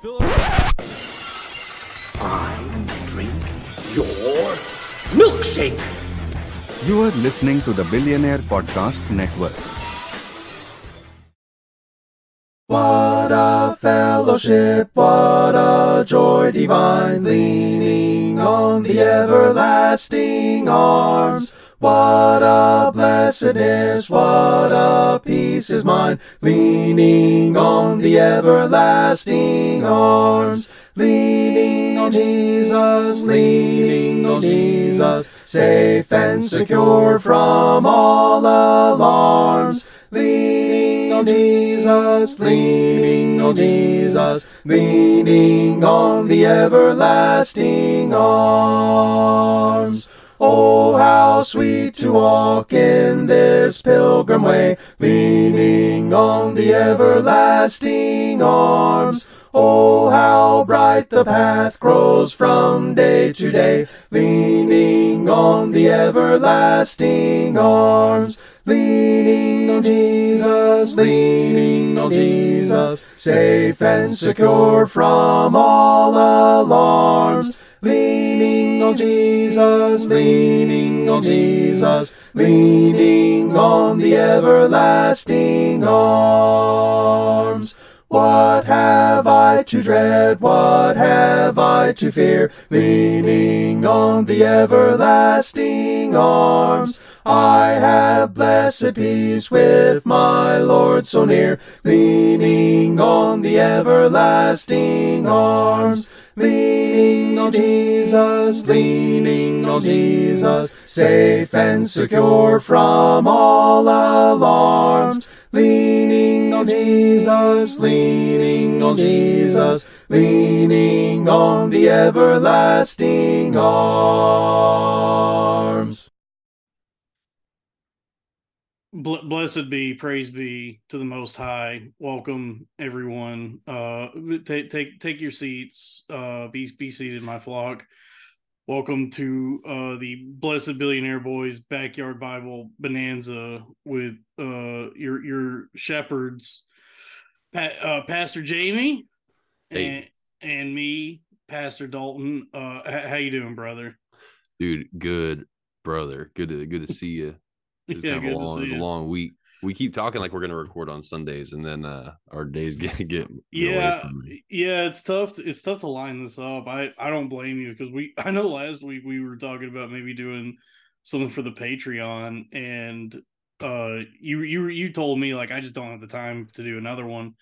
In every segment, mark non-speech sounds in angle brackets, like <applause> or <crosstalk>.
Fill it. I drink your milkshake. You are listening to the Billionaire Podcast Network. What a fellowship, what a joy divine, leaning on the everlasting arms. What a blessedness, what a peace is mine, leaning on the everlasting arms. Leaning on Jesus, leaning on Jesus, safe and secure from all alarms. Leaning on Jesus, leaning on Jesus, leaning on the everlasting arms. Oh, how sweet to walk in this pilgrim way, leaning on the everlasting arms. Oh, how bright the path grows from day to day, leaning on the everlasting arms. Leaning on Jesus, leaning on Jesus, safe and secure from all alarms. Leaning on Jesus, leaning on Jesus, leaning on the everlasting arms. What have I to dread? What have I to fear? Leaning on the everlasting arms. I have blessed peace with my Lord so near. Leaning on the everlasting arms. Leaning on Jesus, leaning on Jesus, safe and secure from all alarms. Leaning on Jesus, leaning on Jesus, leaning on the everlasting arms. Bl- blessed be, praise be to the Most High. Welcome everyone. Uh, take take take your seats. Uh, be be seated, my flock. Welcome to uh the Blessed Billionaire Boys Backyard Bible Bonanza with uh your your shepherds, pa- uh, Pastor Jamie, Hey. and and me, Pastor Dalton. Uh, how you doing, brother? dude good brother good to good to see you <laughs> it's Yeah, kind of a to long, a long week we keep talking like we're gonna record on sundays and then uh our days <laughs> get get, get away Yeah, from me. yeah, it's tough. To, it's tough to line this up. I I don't blame you because we. <laughs> I know last week we were talking about maybe doing something for the Patreon, and uh, you you you told me like I just don't have the time to do another one.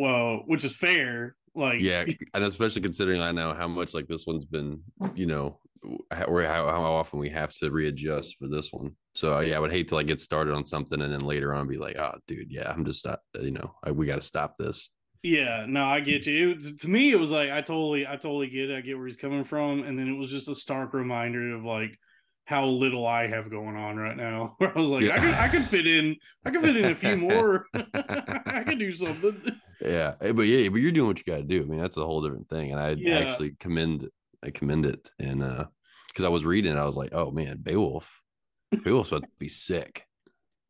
Well, which is fair. Like yeah and especially considering i know how much like this one's been you know or how, how often we have to readjust for this one so uh, yeah i would hate to like get started on something and then later on be like oh dude yeah i'm just not you know I, we got to stop this Yeah, no, I get you. It, to me, it was like I totally, I totally get it. I get where he's coming from, and then it was just a stark reminder of like how little I have going on right now. <laughs> Where I was like, Yeah. I could, I could fit in, I could fit in a few more. <laughs> I could do <laughs> something. Yeah eh, but yeah but you're doing what you got to do i mean that's a whole different thing and i Yeah. actually commend i commend it and uh because i was reading it i was like oh man beowulf beowulf's about to be sick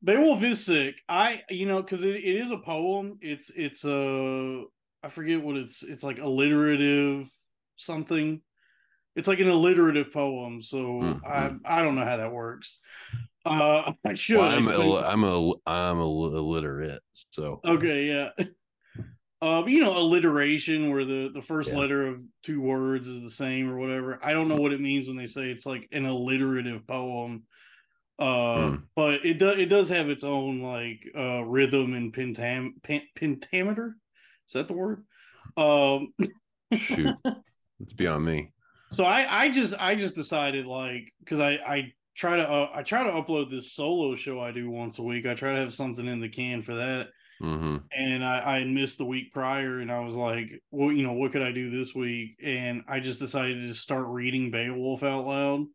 Beowulf is sick. I, you know, because it, it is a poem. It's, it's a, I forget what it's, it's like alliterative something. It's like an alliterative poem. So Mm, I, I don't know how that works. Uh, <laughs> I should. well, i'm a, i'm a i'm a li- illiterate so Okay, yeah. <laughs> Uh, you know, alliteration where the the first Yeah. letter of two words is the same or whatever. I don't know what it means when they say it's like an alliterative poem. Uh, Hmm. but it does it does have its own like uh rhythm and pentam pen, pentameter. Is that the word? Um, shoot <laughs> it's beyond me so I I just I just decided like because I I try to uh, I try to upload this solo show I do once a week. I try to have something in the can for that. Hmm and I, I had missed the week prior and I was like, well, you know, what could I do this week? And I just decided to start reading Beowulf out loud.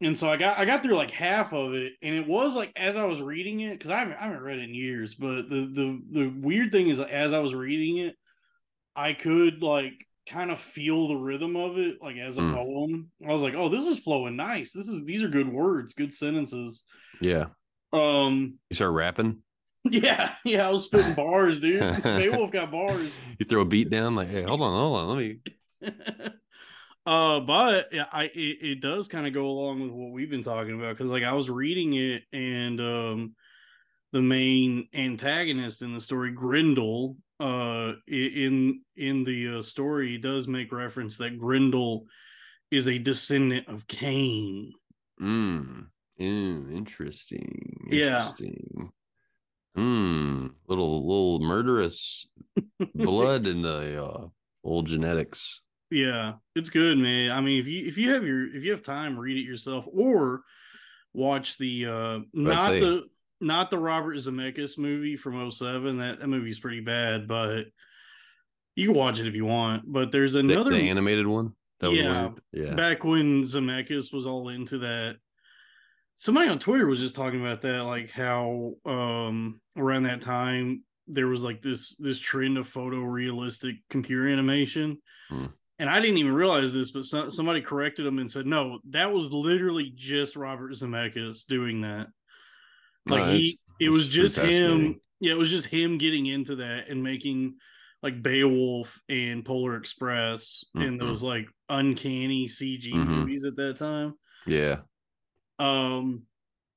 And so I got I got through like half of it, and it was like as I was reading it, because I haven't I haven't read it in years, but the the the weird thing is as I was reading it, I could like kind of feel the rhythm of it, like as a Mm. poem. I was like, oh, this is flowing nice. This is these are good words, good sentences. yeah Um you start rapping <laughs> Yeah, yeah, I was spitting bars, dude. <laughs> Beowulf got bars. <laughs> You throw a beat down, like, hey, hold on, hold on, let me. uh, but yeah, I it, it does kind of go along with what we've been talking about because like I was reading it and um the main antagonist in the story, Grendel, uh in in the uh, story does make reference that Grendel is a descendant of Cain. Mm. Mm, interesting. Yeah. Hmm. Little little murderous blood in the uh, old genetics. Yeah, it's good, man. I mean, if you if you have your if you have time, read it yourself or watch the uh not the not the Robert Zemeckis movie from 07. That that movie's pretty bad, but you can watch it if you want. But there's another the animated one. That Yeah. Yeah. back when Zemeckis was all into that. Somebody on Twitter was just talking about that, like how um around that time there was like this this trend of photorealistic computer animation. Hmm. And I didn't even realize this, but so, somebody corrected him and said, "No, that was literally just Robert Zemeckis doing that. Like No, he, it was just him. Yeah, it was just him getting into that and making like Beowulf and Polar Express and Mhm. those like uncanny CG Mhm. movies at that time. Yeah. Um,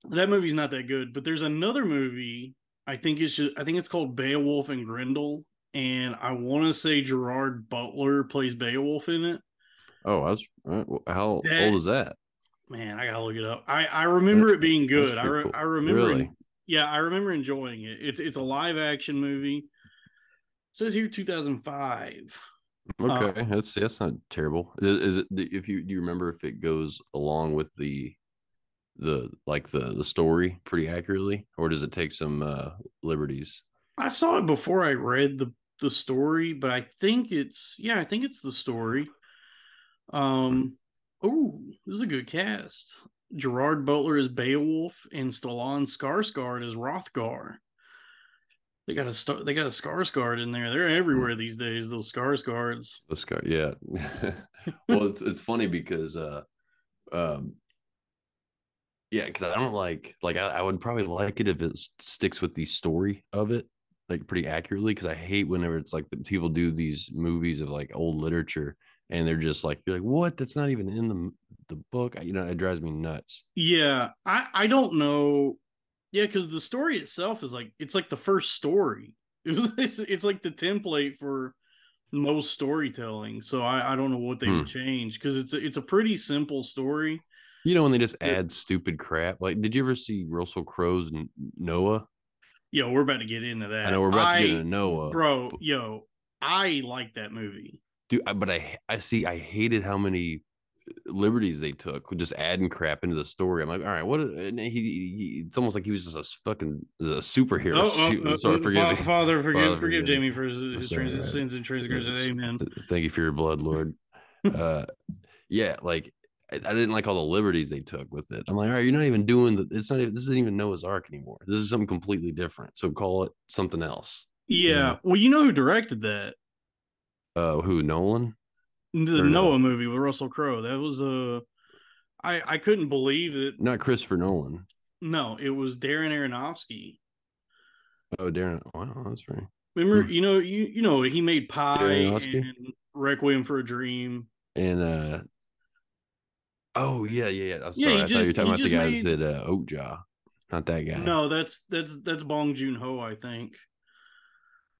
that movie's not that good, but there's another movie. I think it's just, I think it's called Beowulf and Grendel, and I want to say Gerard Butler plays Beowulf in it. Oh, I was. uh, How That- old is that? Man, I gotta look it up. I I remember it being good. I re- cool. I remember Really? Yeah, I remember enjoying it. It's it's a live action movie. It says here 2005. Uh, Okay, that's that's not terrible. Is, is it? If you do you remember if it goes along with the the like the the story pretty accurately, or does it take some uh liberties? I saw it before I read the the story, but I think it's yeah, I think it's the story. Um oh, this is a good cast. Gerard Butler is Beowulf and Stellan Skarsgård is Hrothgar. They got a star they got a Skarsgård in there. They're everywhere these days, those Skarsgårds. The scar, yeah. <laughs> well, it's it's funny because uh, um, yeah, because I don't like like I, I would probably like it if it sticks with the story of it like pretty accurately because I hate whenever it's like the people do these movies of like old literature and they're just like you're like what that's not even in the the book you know it drives me nuts Yeah, I I don't know. Yeah, because the story itself is like it's like the first story. <laughs> It was it's, it's like the template for most storytelling. So I I don't know what they would hmm. change because it's a, it's a pretty simple story. You know when they just add stupid crap like did you ever see Russell Crowe's Noah Yo, we're about to get into that. I know we're about to get into Noah bro. Yo, I like that movie. dude I, but i i see i hated how many liberties they took with just adding crap into the story i'm like all right what he, he it's almost like he was just a fucking a superhero Oh, oh, oh, sorry oh, forgive Fa- me Father, forgive, Father, forgive forgive Jamie for his, his sorry, trans- right. sins and transgressions. Amen. Th- thank you for your blood lord <laughs> uh yeah like I, I didn't like all the liberties they took with it i'm like all right you're not even doing the it's not even this isn't even noah's ark anymore this is something completely different so call it something else Yeah. Yeah. Well, you know who directed that? uh who nolan The Or no? Noah movie with Russell Crowe. That was a. I I couldn't believe that. not christopher nolan No, it was Darren Aronofsky. oh darren wow that's right Remember, Hmm. you know, you you know, he made Pi and Requiem for a Dream. and uh oh yeah yeah yeah I'm Yeah, sorry he i thought you were talking about the guy made- that said uh Okja not that guy No, that's that's that's Bong Joon Ho, I think.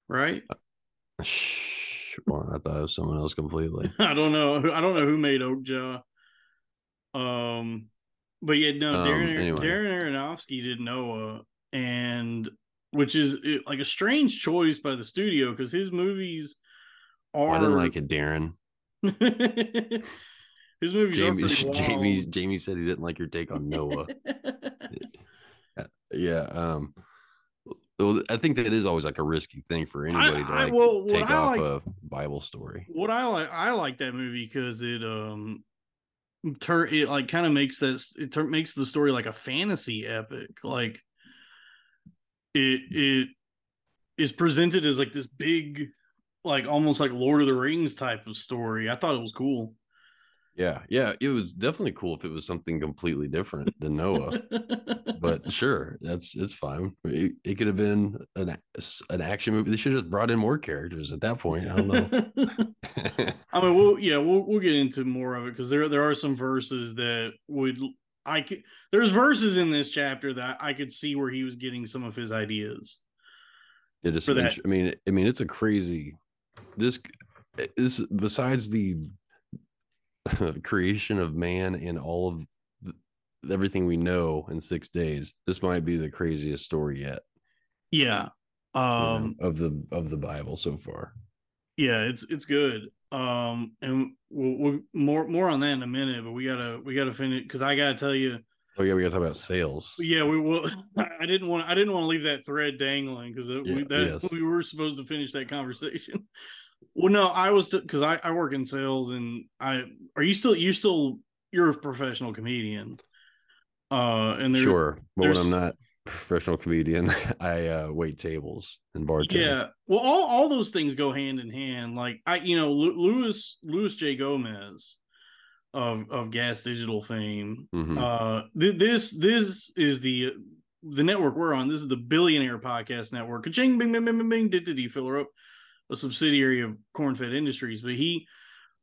Right? Shh, well, i thought it was someone else completely <laughs> I don't know. I don't know who made Okja. Um, but yeah, no, Um, Darren anyway. Darren Aronofsky did Noah, and which is like a strange choice by the studio because his movies are. i didn't like it darren <laughs> his movies jamie are pretty <laughs> jamie wild. jamie said he didn't like your take on noah <laughs> yeah um I think that is always like a risky thing for anybody to I- well, take I off like- a Bible story. what I like, I like that movie because it um, turn it like kind of makes this it tur- makes the story like a fantasy epic. Like it it is presented as like this big, like almost like Lord of the Rings type of story. I thought it was cool. Yeah, yeah, it was definitely cool if it was something completely different than Noah. but <laughs> sure, that's it's fine. It, it could have been an an action movie. They should have just brought in more characters at that point. I don't know. <laughs> <laughs> I mean, we'll yeah, we'll we'll get into more of it because there there are some verses that would I could there's verses in this chapter that I could see where he was getting some of his ideas. It that- I mean, I mean, it's a crazy. This eh, is besides the <laughs> creation of man and all of the, everything we know in six days. This might be the craziest story yet Yeah. you know, Um of the of the Bible so far. yeah, it's it's good. Um and we'll, we'll more more on that in a minute, but we gotta we gotta finish because I gotta tell you, Oh yeah, we got to talk about sales. yeah, we will. <laughs> I didn't want I didn't want to leave that thread dangling because we Yeah, that yes. we were supposed to finish that conversation. <laughs> Well, no, I was because I I work in sales and I are you still you still you're a professional comedian. Uh, and there, Sure, but when I'm not professional comedian, <laughs> I uh, wait tables and bartend. Yeah. Well, all all those things go hand in hand. Like I, you know, Luis Luis J Gomez of of Gas Digital fame. Mhm. Uh, th- this this is the the network we're on. This is the Billionaire Podcast Network. Ka-ching, bing, bing, bing, bing, bing. Did did he fill her up? A subsidiary of Cornfed Industries, but he.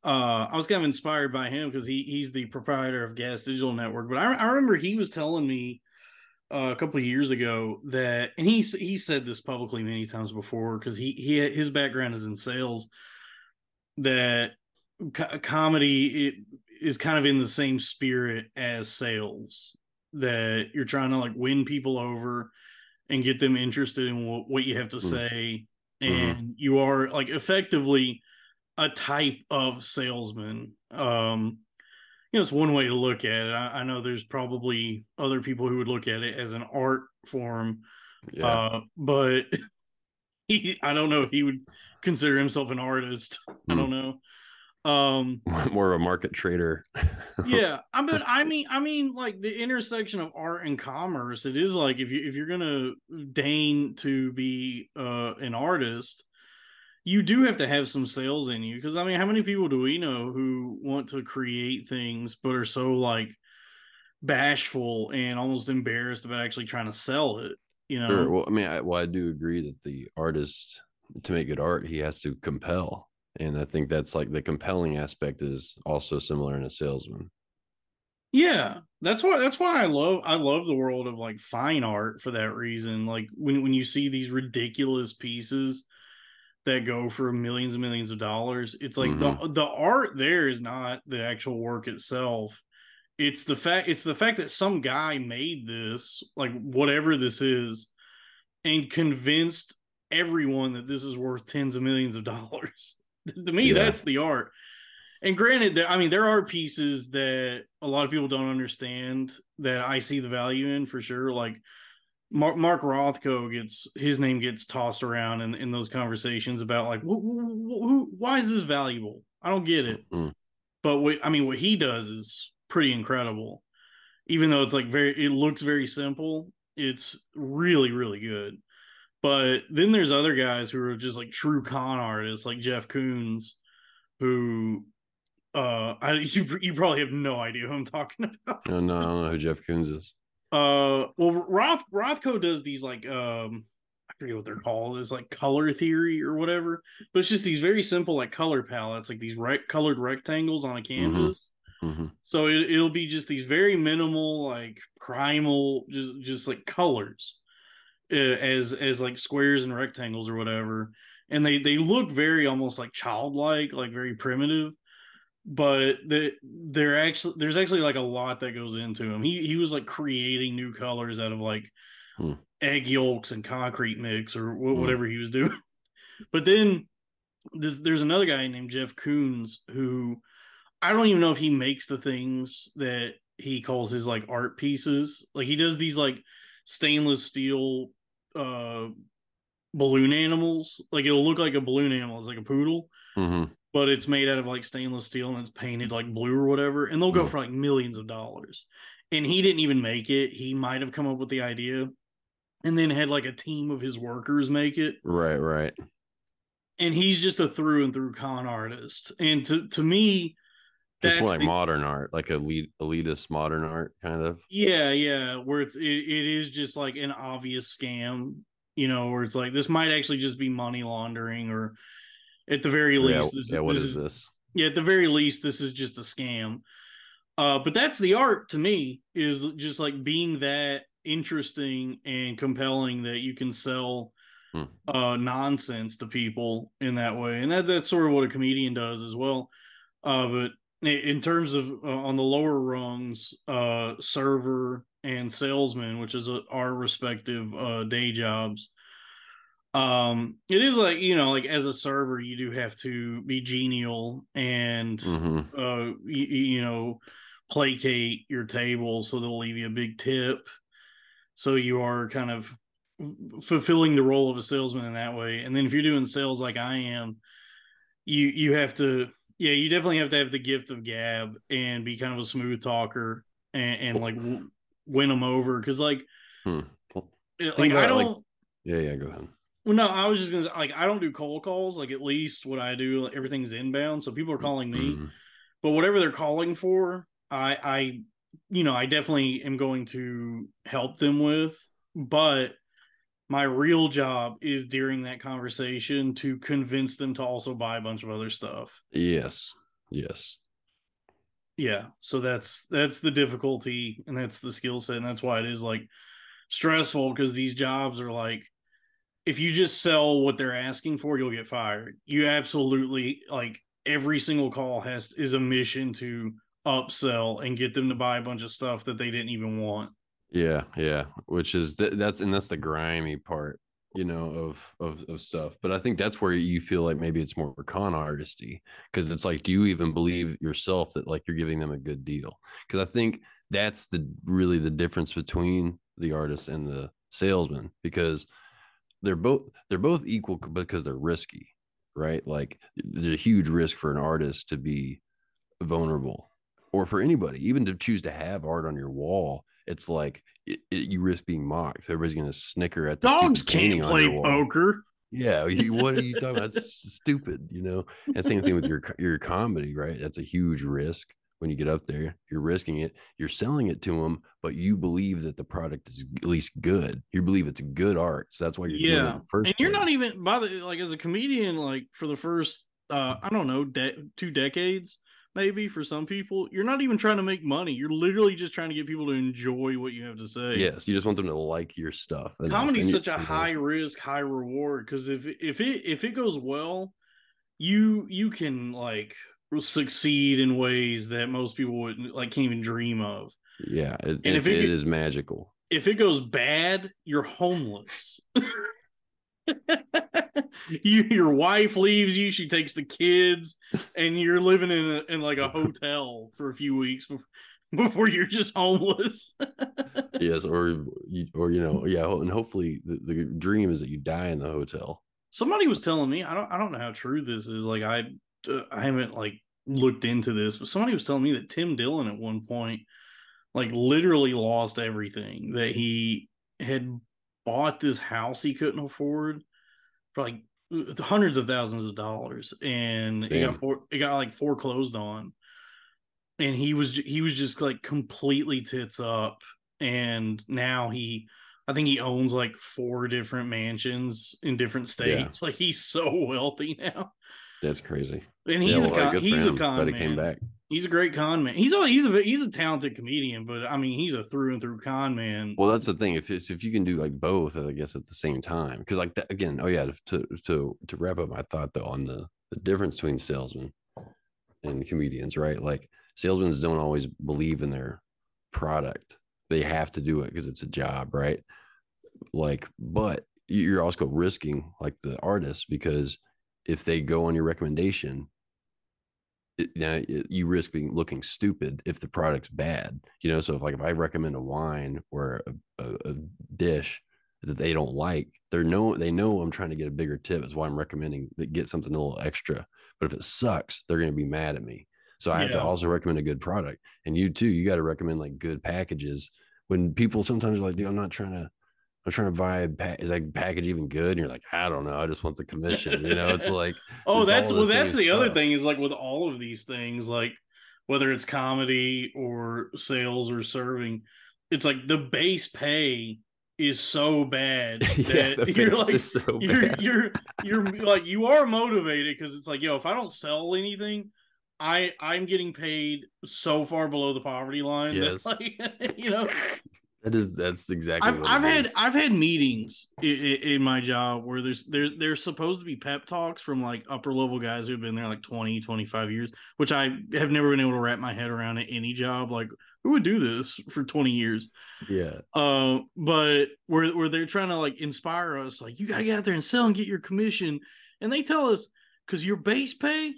Uh, I was kind of inspired by him because he he's the proprietor of Gas Digital Network. But I, I remember he was telling me uh, a couple of years ago that, and he he said this publicly many times before because he he his background is in sales. That co- comedy it is kind of in the same spirit as sales. That you're trying to like win people over and get them interested in what, what you have to Mm. say, Mhm. and you are like effectively a type of salesman. Um, you know, it's one way to look at it. I, I know there's probably other people who would look at it as an art form, yeah. uh, but <laughs> he, I don't know if he would consider himself an artist. I Hmm. don't know. Um, <laughs> More of a market trader. <laughs> yeah, I mean, I mean, I mean, like the intersection of art and commerce. It is like if you if you're gonna deign to be uh, an artist, you do have to have some sales in you. Because I mean, how many people do we know who want to create things but are so like bashful and almost embarrassed about actually trying to sell it? You know, Sure. Well, I mean, I, well, I do agree that the artist, to make good art, he has to compel, and I think that's like the compelling aspect is also similar in a salesman. Yeah, that's why that's why I love I love the world of like fine art for that reason. Like when when you see these ridiculous pieces that go for millions and millions of dollars, it's like the mm-hmm. the art there is not the actual work itself. It's the fact it's the fact that some guy made this, like whatever this is, and convinced everyone that this is worth tens of millions of dollars. <laughs> to me, Yeah. that's the art. And granted there i mean there are pieces that a lot of people don't understand that i see the value in for sure. Like mark, mark rothko gets his name gets tossed around in, in those conversations about like wh- wh- wh- why is this valuable? I don't get it. Mm. but what i mean what he does is pretty incredible. Even though it's like very it looks very simple it's really really good but then there's other guys who are just like true con artists like jeff koons who uh I <laughs> you, you probably have no idea who I'm talking <laughs> about. Oh, no, I don't know who Jeff Koons is. Uh well Roth Rothko does these like um I forget what they're called. It's like color theory or whatever. But it's just these very simple like color palettes, like these rec- colored rectangles on a canvas. hmm So it, it'll be just these very minimal, like primal, just just like colors, as as like squares and rectangles or whatever, and they they look very almost like childlike, like very primitive. But the they're actually there's actually like a lot that goes into him He he was like creating new colors out of like Hmm. egg yolks and concrete mix or wh- Hmm. whatever he was doing. <laughs> But then this, there's another guy named Jeff Koons who I don't even know if he makes the things that he calls his like art pieces. Like he does these like stainless steel uh balloon animals. Like it'll look like a balloon animal, it's like a poodle, hmm but it's made out of like stainless steel and it's painted like blue or whatever. And they'll go Mhm. for like millions of dollars. And he didn't even make it. He might have come up with the idea and then had like a team of his workers make it Right, right. and he's just a through and through con artist. And to to me, Just more like the- modern art, like elite elitist modern art, kind of. Yeah, yeah, where it's it, it is just like an obvious scam, you know, where it's like this might actually just be money laundering, or at the very Yeah, least, this, yeah. What this is this? yeah, at the very least, this is just a scam. Uh, but that's the art to me is just like being that interesting and compelling that you can sell Hmm. uh nonsense to people in that way, and that that's sort of what a comedian does as well. Uh, but in terms of uh, on the lower rungs, uh, server and salesman, which is uh, our respective uh day jobs, um it is like you know like as a server you do have to be genial and hmm uh you, you know placate your table so they'll leave you a big tip. So you are kind of fulfilling the role of a salesman in that way. And then if you're doing sales like i am you you have to yeah you definitely have to have the gift of gab and be kind of a smooth talker and, and like w- win them over because like Hmm. Well, like i don't like- Yeah, yeah. Go ahead. well, no, I was just gonna like I don't do cold calls. Like at least what I do, like, everything's inbound, so people are calling me. Mhm. But whatever they're calling for, I, I, you know, I definitely am going to help them with. But my real job is during that conversation to convince them to also buy a bunch of other stuff. Yes. Yes. Yeah, so that's that's the difficulty, and that's the skill set, and that's why it is like stressful because these jobs are like if you just sell what they're asking for, you'll get fired. You absolutely like every single call has is a mission to upsell and get them to buy a bunch of stuff that they didn't even want. Yeah, yeah. Which is th- that's and that's the grimy part, you know, of of of stuff. But I think that's where you feel like maybe it's more con artisty because it's like, do you even believe yourself that like you're giving them a good deal? Because I think that's the really the difference between the artist and the salesman because they're both they're both equal because they're risky, right? Like there's a huge risk for an artist to be vulnerable or for anybody even to choose to have art on your wall it's like it, it- you risk being mocked. Everybody's going to snicker at the Dogs can't play poker. yeah <laughs> you, what are you talking about? That's stupid you know? And same thing with your your comedy right? That's a huge risk when you get up there. You're risking it. You're selling it to them but you believe that the product is at least good. You believe it's good art so that's why you're doing it Yeah, first and you're not even by the like as a comedian, like for the first uh I don't know de- two decades maybe for some people, you're not even trying to make money. You're literally just trying to get people to enjoy what you have to say. yes you just want them to like your stuff comedy's such a high risk high reward because if if it if it goes well you you can like succeed in ways that most people wouldn't like can't even dream of yeah it, And if it it is magical if it goes bad you're homeless <laughs> <laughs> you your wife leaves you she takes the kids and you're living in a, in like a hotel for a few weeks before, <laughs> before you're just homeless. <laughs> Yes or you or you know yeah and hopefully the, the dream is that you die in the hotel. Somebody was telling me i don't i don't know how true this is like i uh, i haven't like looked into this but somebody was telling me that tim dillon at one point like literally lost everything that he had bought this house he couldn't afford for like hundreds of thousands of dollars and it got for, it got like foreclosed on. And he was he was just like completely tits up. And now he i think he owns like four different mansions in different states. <laughs> Like he's so wealthy now. That's crazy. And Yeah, he's well, a con, he's a con man. he came back he's a great con man. He's a he's a he's a talented comedian but i mean he's a through and through con man. Well that's the thing. If it's if you can do like both i guess at the same time because like that again oh yeah to to to wrap up my thought though on the the difference between salesmen and comedians right? Like salesmen don't always believe in their product. They have to do it because it's a job right? Like but you're also risking like the artist because if they go on your recommendation it, now it- you risk being looking stupid if the product's bad you know? So if like if i recommend a wine or a, a, a dish that they don't like they're know they know i'm trying to get a bigger tip that's why i'm recommending that get something a little extra. But if it sucks they're going to be mad at me. So i have to also recommend a good product. And you too you got to recommend like good packages. When people sometimes are like dude i'm not trying to i'm trying to buy a pa- is that package even good? And you're like i don't know i just want the commission you know? It's like <laughs> oh it's that's well that's the other thing is like with all of these things like whether it's comedy or sales or serving, it's like the base pay is so bad <laughs> that the <laughs> you're like so you're, you're you're like you are motivated because it's like yo if I don't sell anything, I I'm getting paid so far below the poverty line Yes. that like you know That is that's exactly. I've what I've had is. I've had meetings in, in my job where there's there there's supposed to be pep talks from like upper level guys who've been there like 20 25 years which I have never been able to wrap my head around at any job like who would do this for 20 years yeah. uh but where where they're trying to like inspire us like you got to get out there and sell and get your commission and they tell us cuz your base pay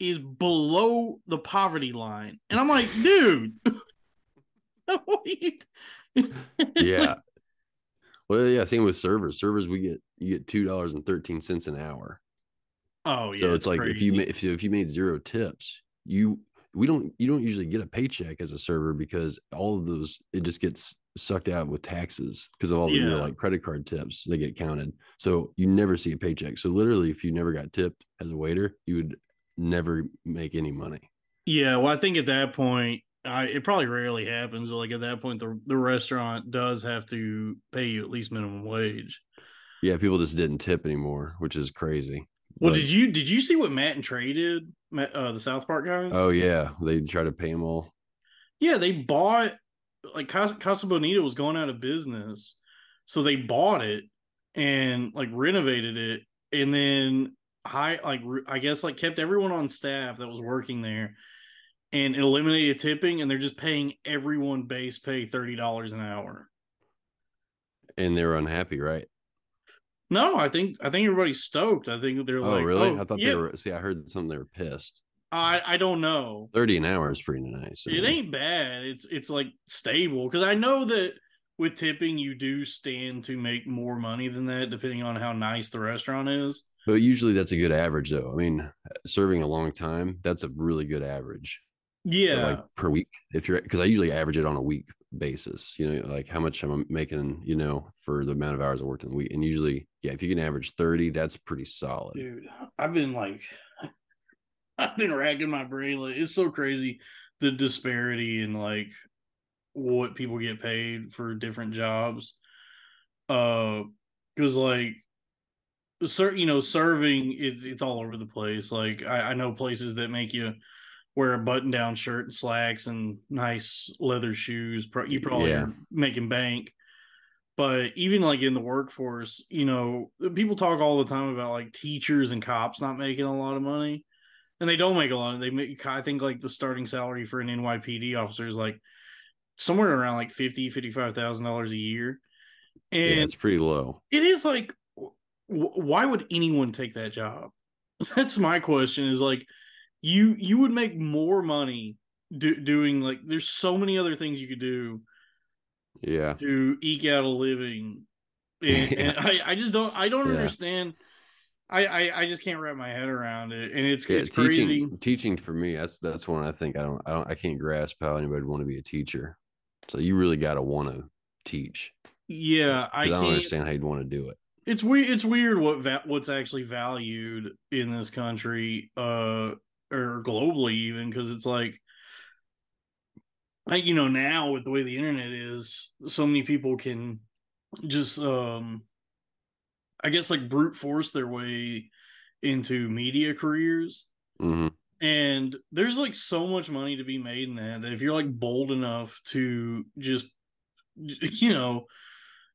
is below the poverty line and I'm like dude <laughs> what are you yeah. Well, yeah. Same with servers. Servers, we get you get two dollars and thirteen cents an hour. Oh yeah. so it's, like if you crazy. if you if you made zero tips, you we don't you don't usually get a paycheck as a server because all of those it just gets sucked out with taxes because of all the your Yeah. like credit card tips they get counted. So you never see a paycheck. So literally, if you never got tipped as a waiter, you would never make any money. Yeah, well, I think at that point, I it probably rarely happens, but like at that point, the the restaurant does have to pay you at least minimum wage. Yeah, people just didn't tip anymore, which is crazy. Well, But- did you did you see what Matt and Trey did? Matt, uh, the South Park guys. Oh yeah, they try to pay them all. yeah, they bought like Casa, Casa Bonita was going out of business, so they bought it and like renovated it, and then high like I guess like kept everyone on staff that was working there, and eliminated tipping, and they're just paying everyone base pay thirty dollars an hour. and they're unhappy, right? No, I think I think everybody's stoked. I think they're like, Oh, like, really? oh, I thought yeah. they were. See, I heard something they were pissed. I I don't know. Thirty an hour is pretty nice. It ain't bad. It's it's like stable because I know that with tipping you do stand to make more money than that depending on how nice the restaurant is. But usually that's a good average, though. I mean, serving a long time, that's a really good average. Yeah, Like per week, if you're because I usually average it on a week basis. You know, like how much am I'm making. You know, for the amount of hours I worked in the week, and usually, yeah, if you can average thirty, that's pretty solid. dude. I've been like, <laughs> I've been racking my brain. Like, it's so crazy the disparity in like what people get paid for different jobs. Uh, because like, sir, you know, serving is it's all over the place. Like, I, I know places that make you wear a button-down shirt and slacks and nice leather shoes. You probably Yeah. are making bank but even like in the workforce you know people talk all the time about like teachers and cops not making a lot of money and they don't make a lot Of, they make i think like the starting salary for an nypd officer is like somewhere around like 50 55000 dollars a year Yeah, and it's pretty low. it is like w- why would anyone take that job <laughs> that's my question is like you you would make more money do, doing like there's so many other things you could do Yeah, to eke out a living. <laughs> And, and I, I just don't I don't Yeah. understand. I, I I just can't wrap my head around it. And it's yeah. it's teaching, crazy. teaching for me, that's that's one I think I don't, I don't, I can't grasp how anybody would want to be a teacher. So you really got to want to teach. Yeah, I I, don't can't understand how you'd want to do it. it's weird it's weird what va- what's actually valued in this country uh or globally even because it's like like you know now with the way the internet is so many people can just um i guess like brute force their way into media careers. Hmm and there's like so much money to be made in that that if you're like bold enough to just you know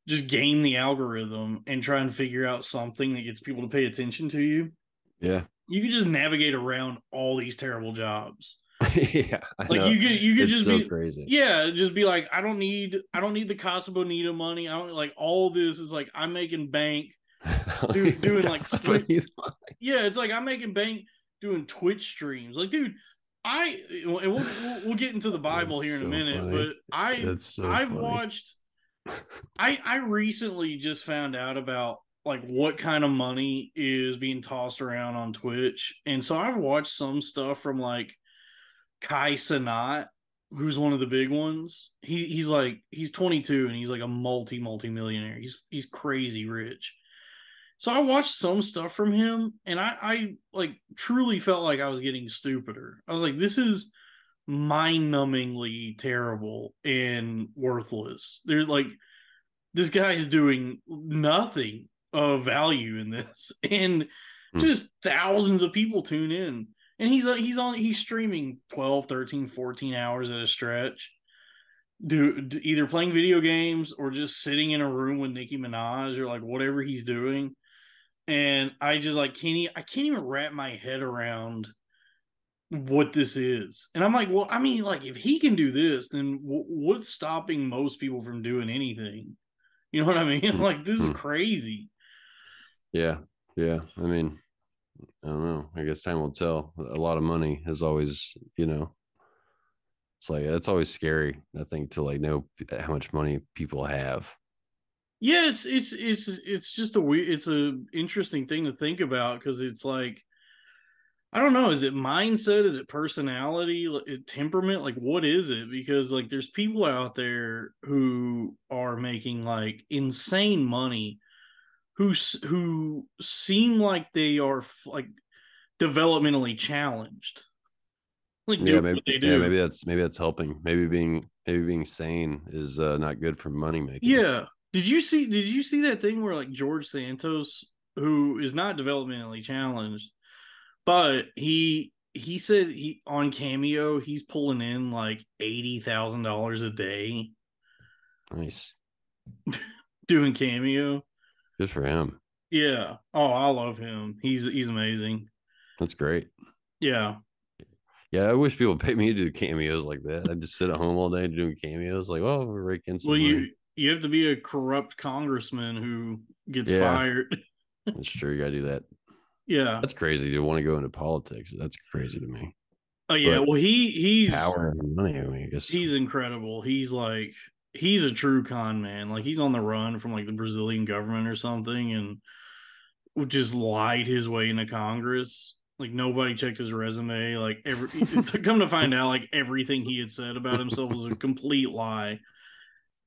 just game the algorithm and try and figure out something that gets people to pay attention to you Yeah, you can just navigate around all these terrible jobs <laughs> yeah. I like know. you could you could it's just so be crazy. yeah just be like i don't need i don't need the casa bonita money i don't like all this is like i'm making bank <laughs> Dude, doing, like, yeah it's like i'm making bank doing twitch streams like dude i and we'll, we'll, we'll get into the <laughs> bible That's here in a minute funny. but i so I've funny. watched. I I recently just found out about like what kind of money is being tossed around on Twitch, and so I've watched some stuff from like Kai Cenat, who's one of the big ones. He he's like he's 22 and he's like a multi multi millionaire. He's he's crazy rich. So I watched some stuff from him, and I I like truly felt like I was getting stupider. I was like, this is mind-numbingly terrible and worthless. There's like this guy is doing nothing of value in this, <laughs> and Hmm. just thousands of people tune in. And he's uh, he's on he's streaming 12, 13, 14 hours at a stretch. Do, do either playing video games or just sitting in a room with Nicki Minaj or like whatever he's doing. And I just like can't I can't even wrap my head around what this is. And I'm like, well, I mean, like if he can do this, then w- what's stopping most people from doing anything? You know what I mean? <laughs> Hmm. like this is Hmm. crazy. Yeah, yeah. I mean, I don't know. I guess time will tell. A lot of money is always, you know, it's like it's always scary. I think to like know how much money people have. Yeah, it's it's it's it's just a weird it's a interesting thing to think about because it's like I don't know, is it mindset, is it personality, temperament, like what is it? Because like there's people out there who are making like insane money who who seem like they are like developmentally challenged. Like Yeah, maybe. what they do. Yeah, maybe that's maybe that's helping. Maybe being maybe being sane is uh, not good for money making. Yeah. Did you see did you see that thing where like George Santos, who is not developmentally challenged, but he he said he on Cameo he's pulling in like eighty thousand dollars a day Nice. <laughs> doing Cameo. Good for him. Yeah. Oh, I love him. He's he's amazing. That's great. Yeah. Yeah, I wish people pay me to do cameos like that. I just sit at home all day doing cameos. Like, oh, we're raking some Well, money. you you have to be a corrupt congressman who gets Yeah. fired. <laughs> That's true. You gotta do that. yeah. That's crazy to want to go into politics. That's crazy to me. Oh yeah. but Well, he he's Power and money. I mean, I guess. he's incredible. He's like he's a true con man. Like he's on the run from like the Brazilian government or something and just lied his way into Congress. Like nobody checked his resume. Like every <laughs> to come to find out, like everything he had said about himself was a complete lie.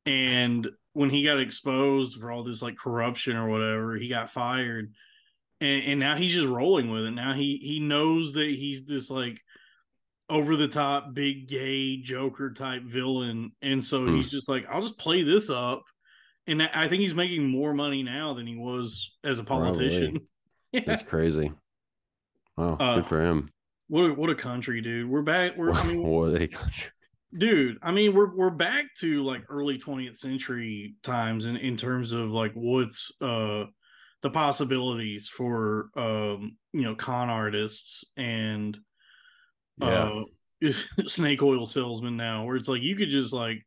And when he got exposed for all this like corruption or whatever, he got fired. And, and now he's just rolling with it. Now he he knows that he's this like over the top big gay joker type villain and so Hmm. he's just like i'll just play this up and I- i think he's making more money now than he was as a politician <laughs> yeah. That's crazy. Wow, Uh, good for him. what a, what a country dude we're back we're i mean <laughs> what a country. dude i mean we're we're back to like early 20th century times in in terms of like what's uh the possibilities for um you know con artists and Yeah. uh <laughs> snake oil salesman now where it's like you could just like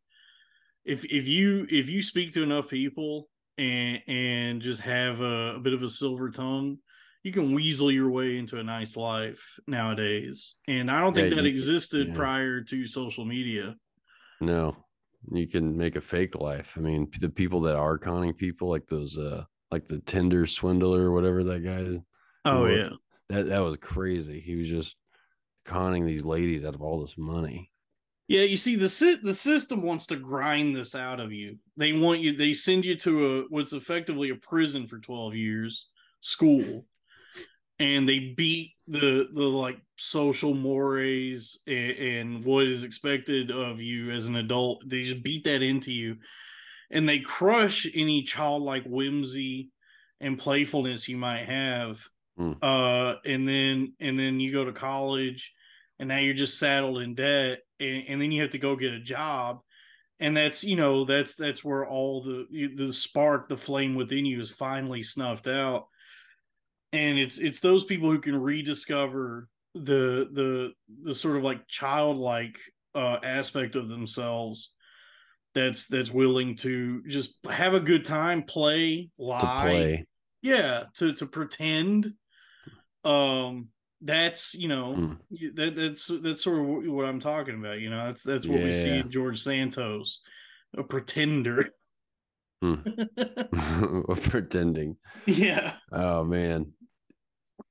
if if you if you speak to enough people and and just have a, a bit of a silver tongue you can weasel your way into a nice life nowadays and i don't think Yeah, that you- existed yeah. prior to social media No, you can make a fake life. I mean, the people that are conning people, like those, uh, like the Tinder swindler or whatever that guy is. oh Well, yeah That that was crazy. He was just conning these ladies out of all this money. Yeah, you see, the the system wants to grind this out of you. They want you. They send you to a what's effectively a prison for twelve years, school, and they beat the the like social mores and, and what is expected of you as an adult. They just beat that into you, and they crush any childlike whimsy and playfulness you might have. Hmm. Uh, and then and then you go to college and now you're just saddled in debt and, and then you have to go get a job. And that's you know that's that's where all the the spark the flame within you is finally snuffed out. And it's it's those people who can rediscover the the the sort of like childlike uh aspect of themselves that's that's willing to just have a good time play lie. To play, yeah to to pretend. Um that's you know y- that that's that's sort of what i'm talking about you know that's that's what we see in george santos a pretender. <laughs> <laughs> <laughs> Pretending. yeah. Oh man,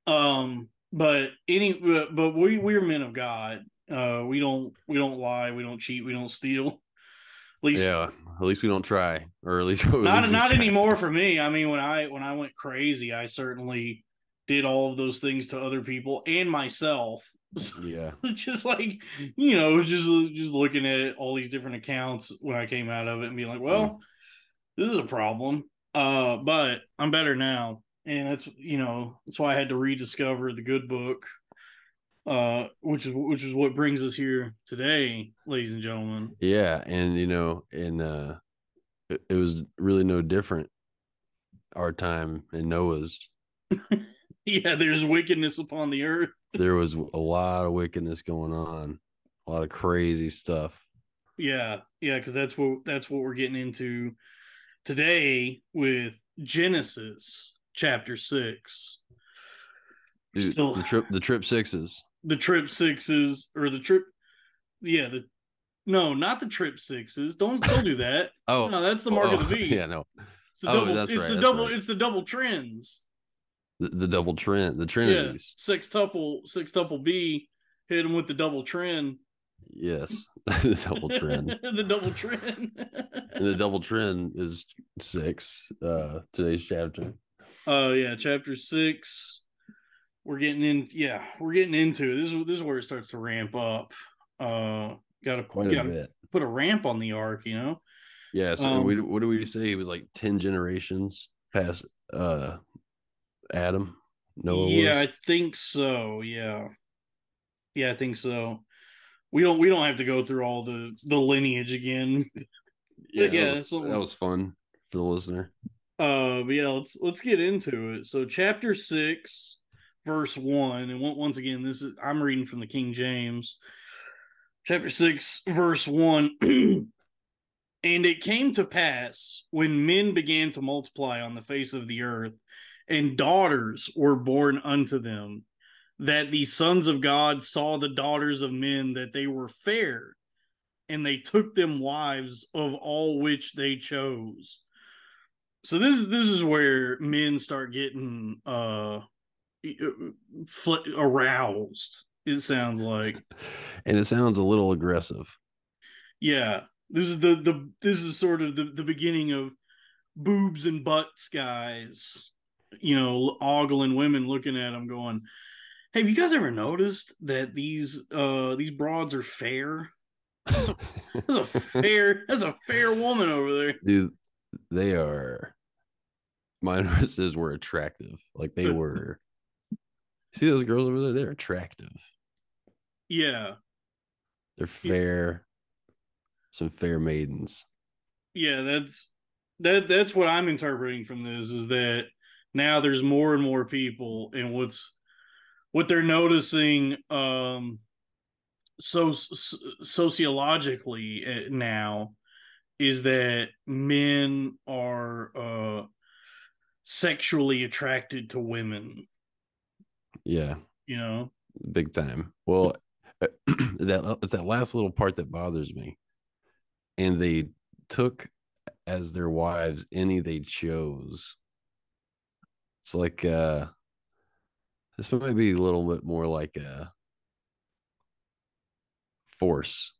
um but any but, but we we're men of god. Uh we don't we don't lie we don't cheat we don't steal. At least yeah. At least we don't try, or at least at not least not anymore for me. I mean, when I when I went crazy, I certainly did all of those things to other people and myself. So, <laughs> Yeah. just like you know, just just looking at all these different accounts when I came out of it and being like, well, this is a problem. Uh, but I'm better now, and that's you know that's why I had to rediscover the good book. Uh, which is which is what brings us here today, ladies and gentlemen. Yeah, and you know, and uh it, it was really no different our time in Noah's. <laughs> Yeah, there's wickedness upon the earth. <laughs> There was a lot of wickedness going on, a lot of crazy stuff. Yeah, yeah, because that's what that's what we're getting into today with Genesis chapter six. Dude, Still- the trip the trip sixes. The trip sixes or the trip yeah, the no, not the trip sixes. Don't don't do that. <laughs> Oh, No, that's the mark of the oh, <laughs> beast. Yeah, no. It's the Oh, double that's it's right, the double right. it's the double trends. The, the double trend, the trinities. Yeah. trinities. Sextuple sextuple B hit him with the double trend. Yes. <laughs> <laughs> the double trend. <laughs> the double trend. and the double trend is six, uh today's chapter. Oh yeah, chapter six. We're getting in. Yeah, we're getting into it. This is this is where it starts to ramp up. Uh, got to Quite a got to bit. put a ramp on the ark. You know. Yeah. So and we Um, what do we say? It was like 10 generations past uh Adam. Noah yeah, was. I think so. Yeah, yeah, I think so. We don't we don't have to go through all the the lineage again. <laughs> yeah, yeah, that, was, that was fun for the listener. Uh, but yeah, let's let's get into it. So, chapter six, verse one, and once again, this is I'm reading from the King James. Chapter six, verse one. <clears throat> and it came to pass when men began to multiply on the face of the earth, and daughters were born unto them, that the sons of God saw the daughters of men that they were fair, and they took them wives of all which they chose. So this is this is where men start getting uh fl- aroused it sounds like. <laughs> And it sounds a little aggressive. yeah this is the the this is sort of the the beginning of boobs and butts guys you know ogling women looking at them going hey have you guys ever noticed that these uh these broads are fair that's a, that's a fair that's a fair woman over there Dude, they are mine <laughs> says were attractive. Like they were see those girls over there? They're attractive. yeah They're fair. Some fair maidens. yeah that's that that's what i'm interpreting from this is that now there's more and more people and what's what they're noticing um so s- sociologically uh, now is that men are uh sexually attracted to women Yeah. you know big time. Well, <clears throat> that it's that last little part that bothers me. And they took as their wives any they chose. It's like uh this might be a little bit more like a force.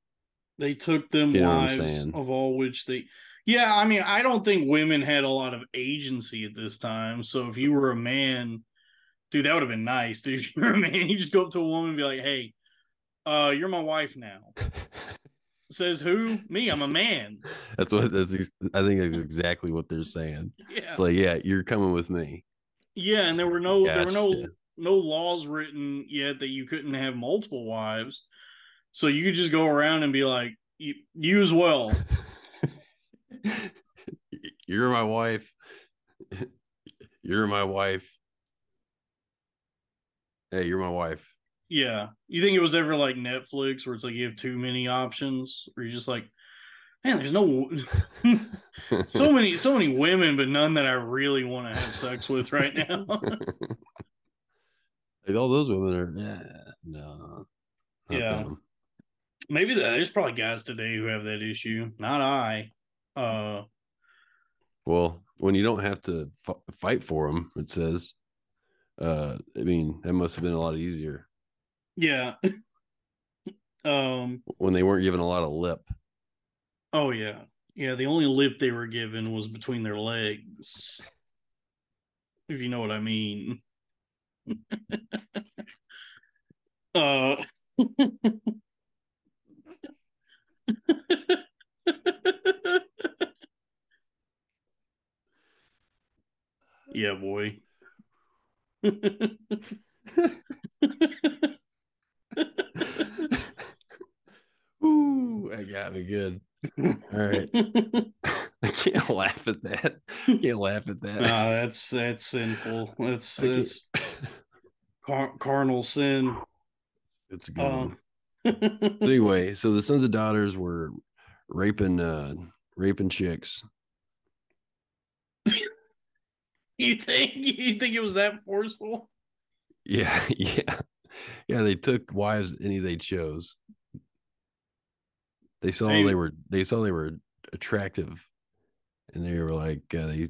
they took them You know wives of all which they yeah i mean i don't think women had a lot of agency at this time. So if you were a man dude that would have been nice dude. <laughs> If you're a man you just go up to a woman and be like hey uh you're my wife now. Says who? Me i'm a man. <laughs> That's what that's I think that's exactly what they're saying. <laughs> yeah. It's like, yeah, you're coming with me. Yeah and there were no there were no no laws written yet that you couldn't have multiple wives so you could just go around and be like you, you as well <laughs> you're my wife. <laughs> You're my wife. Hey, you're my wife. Yeah. You think it was ever like Netflix where it's like you have too many options or you're just like, man, there's no <laughs> so many so many women, but none that I really want to have sex with right now. <laughs> Like, all those women are yeah, no. Yeah. them. Maybe that there's probably guys today who have that issue. Not I. Uh Well, when you don't have to f- fight for them, it says. Uh, I mean, that must have been a lot easier yeah. <laughs> um when they weren't given a lot of lip. Oh yeah. Yeah, the only lip they were given was between their legs. If you know what I mean. <laughs> Uh <laughs> Yeah, boy. <laughs> Ooh, that got me good. All right. <laughs> I can't laugh at that. Can't laugh at that. Nah, that's that's sinful. That's that's car- carnal sin. It's a good Um, one. <laughs> So anyway, so the sons and daughters were raping uh raping chicks. <laughs> you think you think it was that forceful? Yeah, yeah. Yeah, they took wives any they chose. They saw Hey. they were they saw they were attractive and they were like uh, they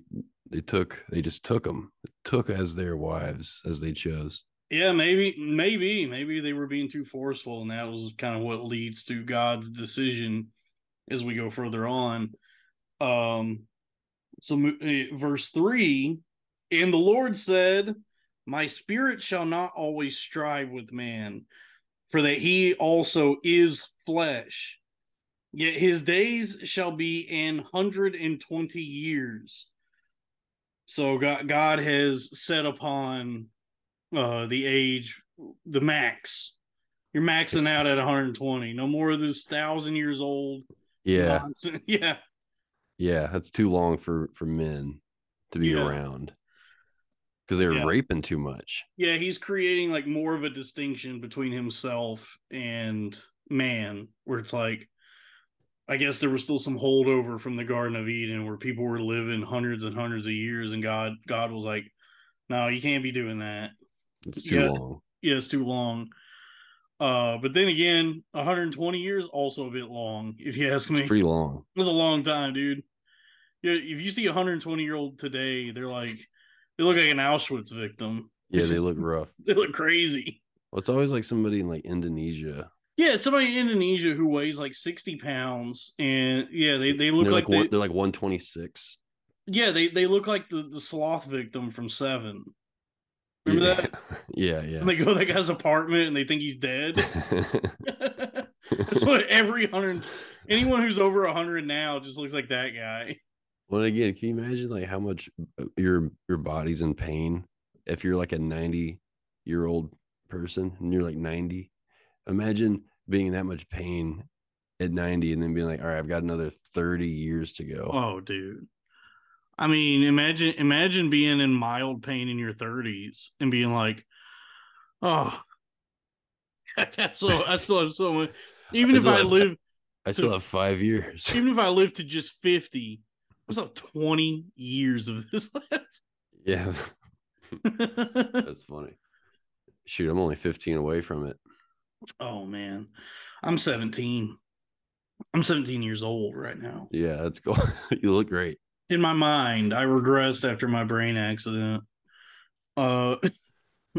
they took they just took them took as their wives as they chose. Yeah, maybe, maybe, maybe they were being too forceful, and that was kind of what leads to God's decision as we go further on. Um, so eh, verse three, and the Lord said, "My spirit shall not always strive with man, for that he also is flesh. Yet his days shall be an hundred and twenty years." So God, God has set upon uh the age the max you're maxing out at 120 no more of this thousand years old Yeah, nonsense. <laughs> yeah yeah, that's too long for for men to be Yeah. around because they're Yeah. raping too much. yeah he's creating like more of a distinction between himself and man where it's like i guess there was still some holdover from the garden of eden where people were living hundreds and hundreds of years and god god was like no you can't be doing that It's too Yeah. long. yeah, it's too long. Uh, but then again, 120 years also a bit long, if you ask me. It's pretty long. It was a long time, dude. Yeah, if you see a 120 year old today, they're like they look like an Auschwitz victim. Yeah, they look rough. <laughs> They look crazy. Well, it's always like somebody in like Indonesia. Yeah, it's somebody in Indonesia who weighs like 60 pounds, and yeah, they, they look They're like, like, one, they, they're like 126. yeah they, they look like the, the sloth victim from Seven. Remember yeah. that? <laughs> Yeah, yeah. And they go to that guy's apartment and they think he's dead. <laughs> That's what every hundred anyone who's over hundred now just looks like that guy. well, again, can you imagine like how much uh, your your body's in pain if you're like a 90 year old person and you're like 90? Imagine being in that much pain at 90 and then being like, all right, I've got another 30 years to go. Oh, dude. I mean, imagine imagine being in mild pain in your thirties and being like, oh, <laughs> that's so I still have so much. Even I if I have- live, I still have five years. <laughs> even if I live to just fifty, I still have twenty years of this <laughs> left. yeah, that's funny. Shoot, I'm only 15 away from it. Oh man, I'm seventeen. I'm 17 years old right now. Yeah, that's cool. <laughs> you look great. in my mind, I regressed after my brain accident. Uh, <laughs>